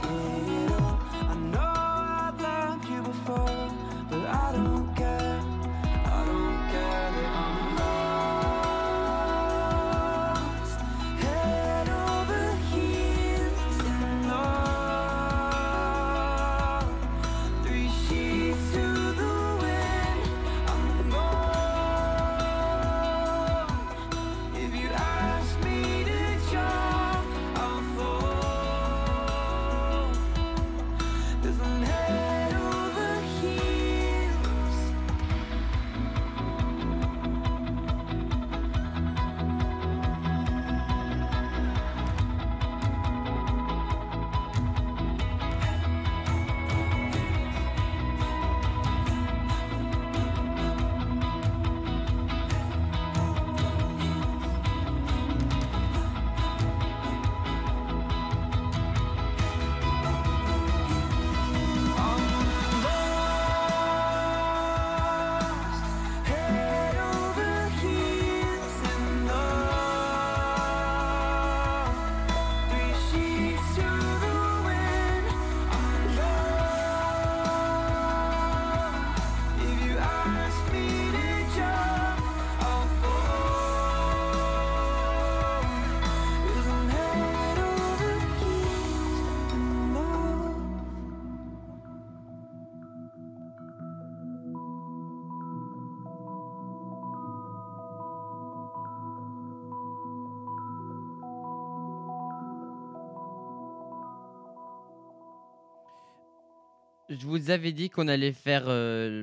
je vous avais dit qu'on allait faire euh,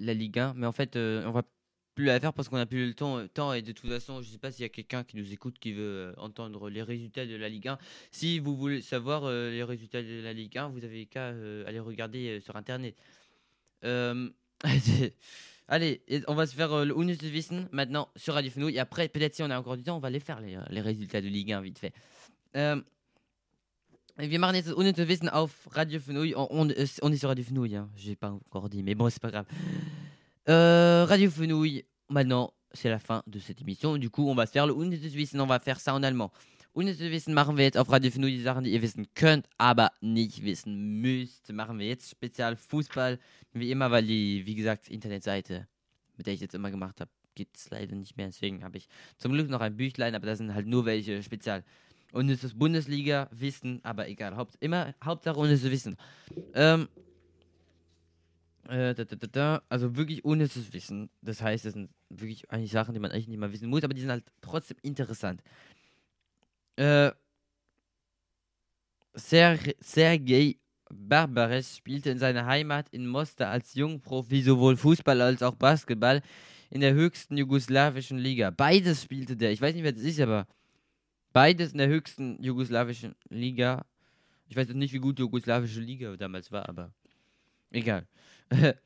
la Ligue 1, mais en fait, euh, on va plus la faire parce qu'on a plus le temps. Et de toute façon, je sais pas s'il y a quelqu'un qui nous écoute qui veut euh, entendre les résultats de la Ligue 1. Si vous voulez savoir euh, les résultats de la Ligue 1, vous avez qu'à aller regarder sur Internet. Allez, on va se faire le Wissen maintenant sur Radio Fenouil. Et après, peut-être si on a encore du temps, on va les faire, les, les résultats de Ligue 1 vite fait. Wir machen jetzt das unnütze Wissen auf Radio Fenouil. On, on, euh, on est sur Radio Fenouil, hein. j'ai pas encore dit, mais bon, c'est pas grave. Euh, Radio Fenouil, maintenant, c'est la fin de cette émission. Du coup, on va faire le unnützes Wissen, on va faire ça en allemand. Unnützes Wissen machen wir jetzt auf Radio Fenouil, die Sachen, die ihr wissen könnt, aber nicht wissen müsst. Machen wir jetzt speziell Fußball, wie immer, weil die, wie gesagt, Internetseite, mit der ich jetzt immer gemacht habe, gibt es leider nicht mehr. Deswegen habe ich zum Glück noch ein Büchlein, aber da sind halt nur welche spezial. Und es ist Bundesliga-Wissen, aber egal. Haupt, immer Hauptsache unnützes Wissen. Ähm, äh, da, da, da, also wirklich unnützes Wissen. Das heißt, das sind wirklich eigentlich Sachen, die man eigentlich nicht mal wissen muss, aber die sind halt trotzdem interessant. Äh, Ser Sergei Barbares spielte in seiner Heimat in Mostar als Jungprofi sowohl Fußball als auch Basketball in der höchsten jugoslawischen Liga. Beides spielte der. Ich weiß nicht, wer das ist, aber beides in der höchsten jugoslawischen Liga. Ich weiß nicht, wie gut die jugoslawische Liga damals war, aber egal.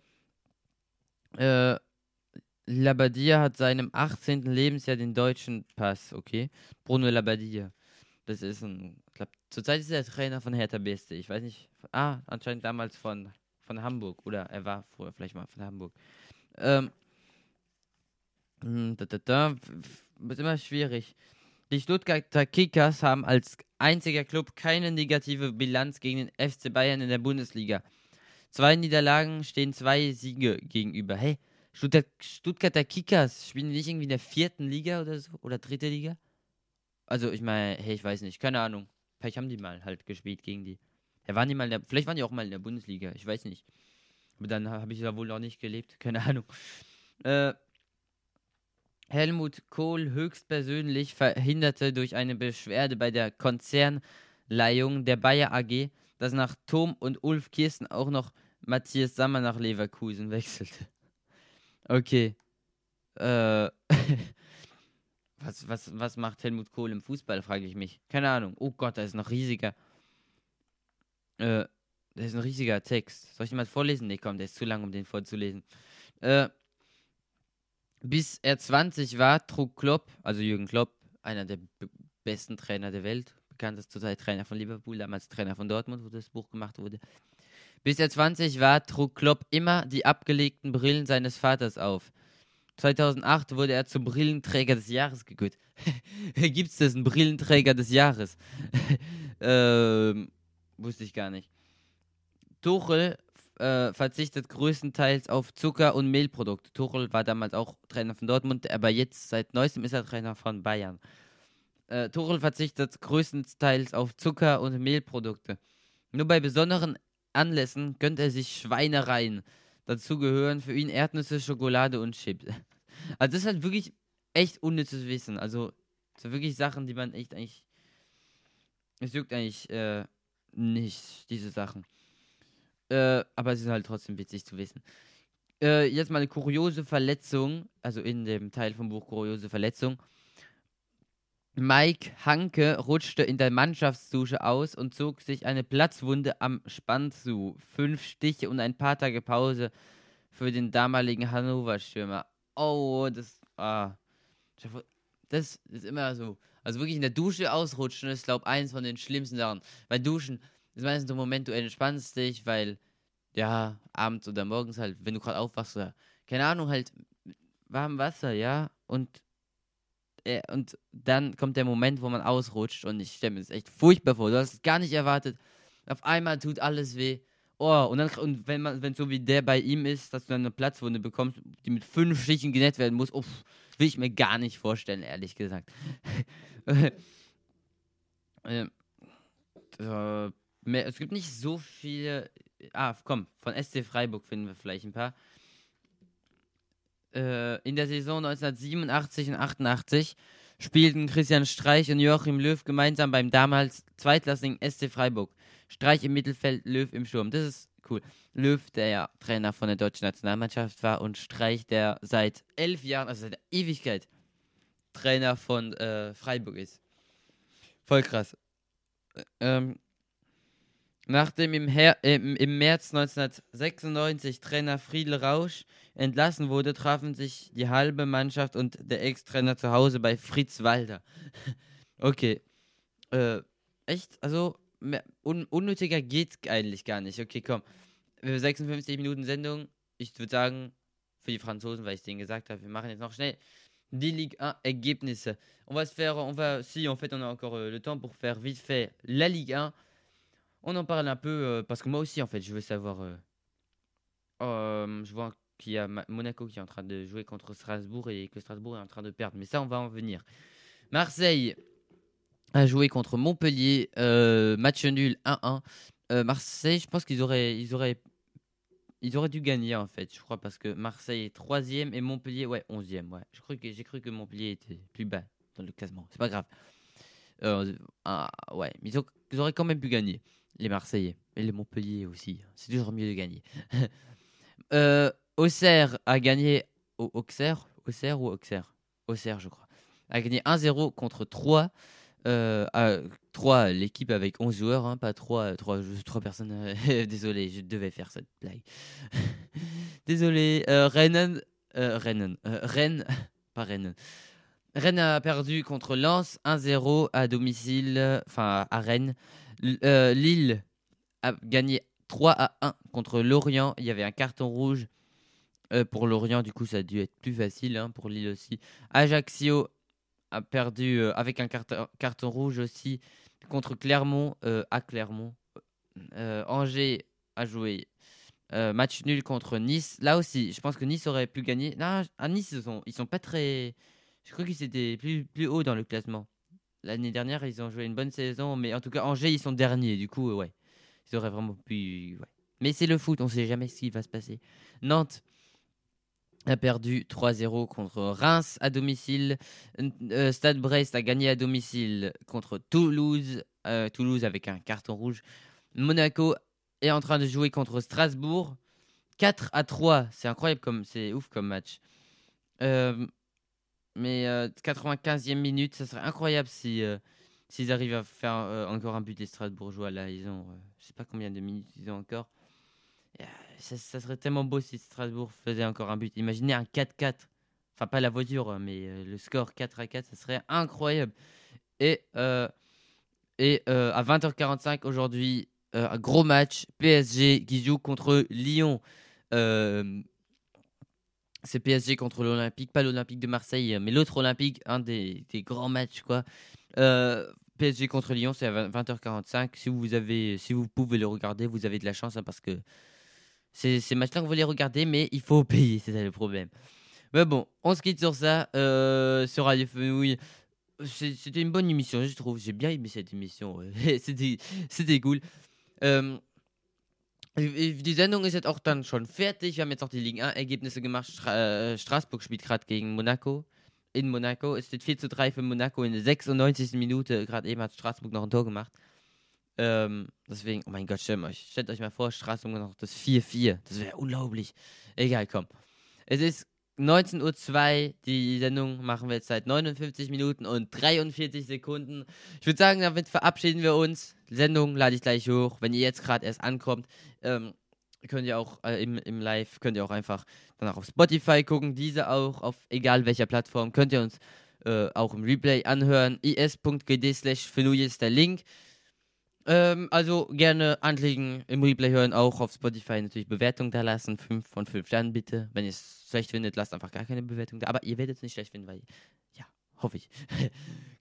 äh, Labadia hat seinem 18. Lebensjahr den deutschen Pass, okay? Bruno Labadia. Das ist ein, ich glaube, zurzeit ist er Trainer von Hertha BSC. Ich weiß nicht. Ah, anscheinend damals von, von Hamburg. Oder er war früher vielleicht mal von Hamburg. Ähm, hm, da, da, da, ist immer schwierig. Die Stuttgarter Kickers haben als einziger Club keine negative Bilanz gegen den FC Bayern in der Bundesliga. Zwei Niederlagen stehen zwei Siege gegenüber. Hey, Stuttgart, Stuttgarter Kickers spielen die nicht irgendwie in der vierten Liga oder so? Oder dritte Liga? Also, ich meine, hey, ich weiß nicht, keine Ahnung. Vielleicht haben die mal halt gespielt gegen die. Ja, waren die mal der, vielleicht waren die auch mal in der Bundesliga, ich weiß nicht. Aber dann habe ich da wohl noch nicht gelebt, keine Ahnung. Äh, Helmut Kohl höchstpersönlich verhinderte durch eine Beschwerde bei der Konzernleihung der Bayer AG, dass nach Tom und Ulf Kirsten auch noch Matthias Sammer nach Leverkusen wechselte. Okay. Äh. was, was, was macht Helmut Kohl im Fußball, frage ich mich. Keine Ahnung. Oh Gott, da ist noch riesiger. Äh, da ist ein riesiger Text. Soll ich den mal vorlesen? Nee, komm, der ist zu lang, um den vorzulesen. Äh. Bis er 20 war, trug Klopp, also Jürgen Klopp, einer der be- besten Trainer der Welt, bekanntest zurzeit Trainer von Liverpool, damals Trainer von Dortmund, wo das Buch gemacht wurde. Bis er 20 war, trug Klopp immer die abgelegten Brillen seines Vaters auf. 2008 wurde er zum Brillenträger des Jahres gekürt. Gibt es das, einen Brillenträger des Jahres? ähm, wusste ich gar nicht. Tuchel äh, verzichtet größtenteils auf Zucker- und Mehlprodukte. Tuchel war damals auch Trainer von Dortmund, aber jetzt seit neuestem ist er Trainer von Bayern. Äh, Tuchel verzichtet größtenteils auf Zucker- und Mehlprodukte. Nur bei besonderen Anlässen gönnt er sich Schweinereien. Dazu gehören für ihn Erdnüsse, Schokolade und Chips. Also das ist halt wirklich echt unnützes Wissen. Also so wirklich Sachen, die man echt eigentlich... Es juckt eigentlich äh, nicht, diese Sachen. Äh, aber es ist halt trotzdem witzig zu wissen. Äh, jetzt mal eine kuriose Verletzung, also in dem Teil vom Buch Kuriose Verletzung. Mike Hanke rutschte in der Mannschaftsdusche aus und zog sich eine Platzwunde am Spann zu. Fünf Stiche und ein paar Tage Pause für den damaligen Hannover-Stürmer. Oh, das. Ah. Das ist immer so. Also wirklich in der Dusche ausrutschen ist, glaube ich, eins von den schlimmsten Sachen. Weil Duschen ist meistens ein Moment, du entspannst dich, weil, ja, abends oder morgens halt, wenn du gerade aufwachst oder, keine Ahnung, halt, warm Wasser, ja, und, äh, und dann kommt der Moment, wo man ausrutscht und ich stelle mir das echt furchtbar vor. Du hast es gar nicht erwartet. Auf einmal tut alles weh. Oh, und dann, und wenn man, wenn so wie der bei ihm ist, dass du dann eine Platzwunde bekommst, die mit fünf Stichen genäht werden muss, uff, will ich mir gar nicht vorstellen, ehrlich gesagt. äh, mehr, es gibt nicht so viele. Ah, komm, von SC Freiburg finden wir vielleicht ein paar. Äh, in der Saison 1987 und 88 spielten Christian Streich und Joachim Löw gemeinsam beim damals zweitklassigen SC Freiburg. Streich im Mittelfeld, Löw im Sturm. Das ist cool. Löw, der ja Trainer von der deutschen Nationalmannschaft war und Streich, der seit elf Jahren, also seit Ewigkeit, Trainer von äh, Freiburg ist. Voll krass. Ä- Ähm, nachdem im, Her im, im März 1996 Trainer Friedel Rausch entlassen wurde, trafen sich die halbe Mannschaft und der Ex-Trainer zu Hause bei Fritz Walder. okay. Äh, echt? Also, un unnötiger geht's eigentlich gar nicht. Okay, komm. Wir 56 Minuten Sendung. Ich würde sagen, für die Franzosen, weil ich denen gesagt habe, wir machen jetzt noch schnell die Ligue 1 Ergebnisse. On va se faire, on va, si en fait on a encore euh, le temps pour faire vite fait la Ligue 1. On en parle un peu euh, parce que moi aussi en fait je veux savoir. euh, euh, je vois qu'il y a Monaco qui est en train de jouer contre Strasbourg et que Strasbourg est en train de perdre. Mais ça on va en venir. Marseille a joué contre Montpellier, match nul 1-1. Euh, Marseille, je pense qu'ils auraient, ils auraient, ils auraient dû gagner en fait, je crois, parce que Marseille est troisième et Montpellier, ouais, onzième, ouais. Je crois que j'ai cru que Montpellier était plus bas dans le classement. C'est pas grave. Ah, ouais, mais ils, ils auraient quand même pu gagner, les Marseillais et les Montpellier aussi. C'est toujours mieux de gagner. euh, Auxerre a gagné, au- Auxerre, Auxerre ou Auxerre, Auxerre, je crois, a gagné 1-0 contre 3. Euh, à 3, l'équipe avec 11 joueurs, hein, pas 3, 3, 3 personnes. euh, Désolé, je devais faire cette blague. Désolé. Euh, Rennes, euh, Rennes, euh, Rennes, pas Rennes. Rennes a perdu contre Lens 1-0 à domicile, euh, enfin à Rennes. Euh, Lille a gagné 3 à 1 contre Lorient. Il y avait un carton rouge euh, pour Lorient, du coup ça a dû être plus facile hein, pour Lille aussi. Ajaccio a perdu euh, avec un carton, rouge aussi contre Clermont à Clermont. Angers a joué match nul contre Nice. Là aussi, je pense que Nice aurait pu gagner. Non, à Nice, ils sont, ils sont pas très. Je crois qu'ils étaient plus, plus haut dans le classement. L'année dernière, ils ont joué une bonne saison, mais en tout cas, Angers, ils sont derniers. Du coup, euh, ouais. Ils auraient vraiment pu. Mais c'est le foot, on sait jamais ce qui va se passer. Nantes a perdu 3-0 contre Reims à domicile. Euh, Stade Brest a gagné à domicile contre Toulouse. euh, Toulouse avec un carton rouge. Monaco est en train de jouer contre Strasbourg. 4 à 3. C'est incroyable comme c'est ouf comme match. Euh, mais euh, 95e minute, ça serait incroyable si euh, s'ils arrivent à faire euh, encore un but les Strasbourgeois là. Ils ont, euh, je sais pas combien de minutes ils ont encore. Euh, ça, serait tellement beau si Strasbourg faisait encore un but. Imaginez un 4-4. Enfin, pas la voiture, hein, mais euh, le score 4 à 4, ça serait incroyable. Et, euh, et euh, à 20h45 aujourd'hui, euh, un gros match. PSG qui contre Lyon. Euh, c'est PSG contre l'Olympique, pas l'Olympique de Marseille, mais l'autre Olympique, un des, grands matchs, quoi. Euh, PSG contre Lyon, c'est à 20h45. Si vous, pouvez le regarder, vous avez de la chance hein, parce que c'est ces matchs-là que vous les regarder, mais il faut payer, c'est le problème. Mais bon, on se quitte sur ça, euh, sur Radio Fenouille. C'était une bonne émission, je trouve. J'ai bien aimé cette émission. C'était cool. Die Sendung ist jetzt auch dann schon fertig. Wir haben jetzt noch die Liga 1 Ergebnisse gemacht. Stra äh, Straßburg spielt gerade gegen Monaco. In Monaco. Es steht 4 zu 3 für Monaco in der 96. Minute. Gerade eben hat Straßburg noch ein Tor gemacht. Ähm, deswegen, oh mein Gott, stellt euch, stellt euch mal vor, Straßburg noch das 4-4. Das wäre unglaublich. Egal, komm. Es ist 19.02 Uhr. Die Sendung machen wir jetzt seit 59 Minuten und 43 Sekunden. Ich würde sagen, damit verabschieden wir uns. Sendung lade ich gleich hoch. Wenn ihr jetzt gerade erst ankommt, ähm, könnt ihr auch äh, im, im Live, könnt ihr auch einfach danach auf Spotify gucken. Diese auch auf egal welcher Plattform. Könnt ihr uns äh, auch im Replay anhören. is.gd slash ist der Link. Ähm, also gerne anklicken, im Replay hören, auch auf Spotify natürlich Bewertung da lassen. 5 von 5 Sternen bitte. Wenn ihr es schlecht findet, lasst einfach gar keine Bewertung da. Aber ihr werdet es nicht schlecht finden, weil, ja, hoffe ich.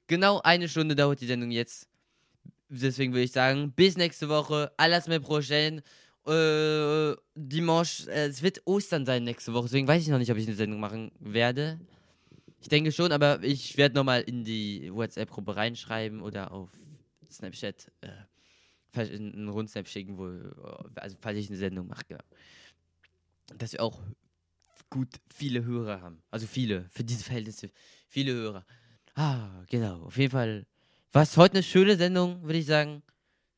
genau eine Stunde dauert die Sendung jetzt. Deswegen würde ich sagen, bis nächste Woche. Alles mit prochaine. Äh, Dimanche, äh, es wird Ostern sein nächste Woche. Deswegen weiß ich noch nicht, ob ich eine Sendung machen werde. Ich denke schon, aber ich werde nochmal in die WhatsApp-Gruppe reinschreiben oder auf Snapchat äh, einen Rundsnap schicken, wo.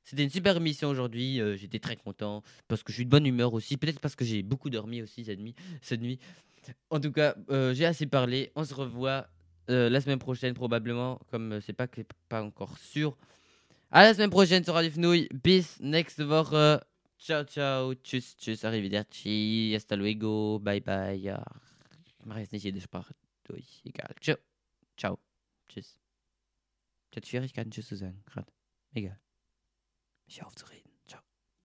C'était une super émission aujourd'hui. euh, J'étais très content parce que je suis de bonne humeur aussi. Peut-être parce que j'ai beaucoup dormi aussi cette nuit. Cette nuit. En tout cas, euh, j'ai assez parlé. On se revoit euh, la semaine prochaine probablement. Comme c'est pas pas encore sûr. À la semaine prochaine sur Radio Fnouille. Peace. Next Woche. Ciao, ciao. Tschüss, tschüss. Arrivederci. Hasta luego. Bye, bye. Ja. Mache jetzt nicht jede Sprache durch. Egal. Ciao. Ciao. Tschüss. Ich Schwierigkeiten, Tschüss zu sagen. Gerade. Egal. Ich hör auf zu reden.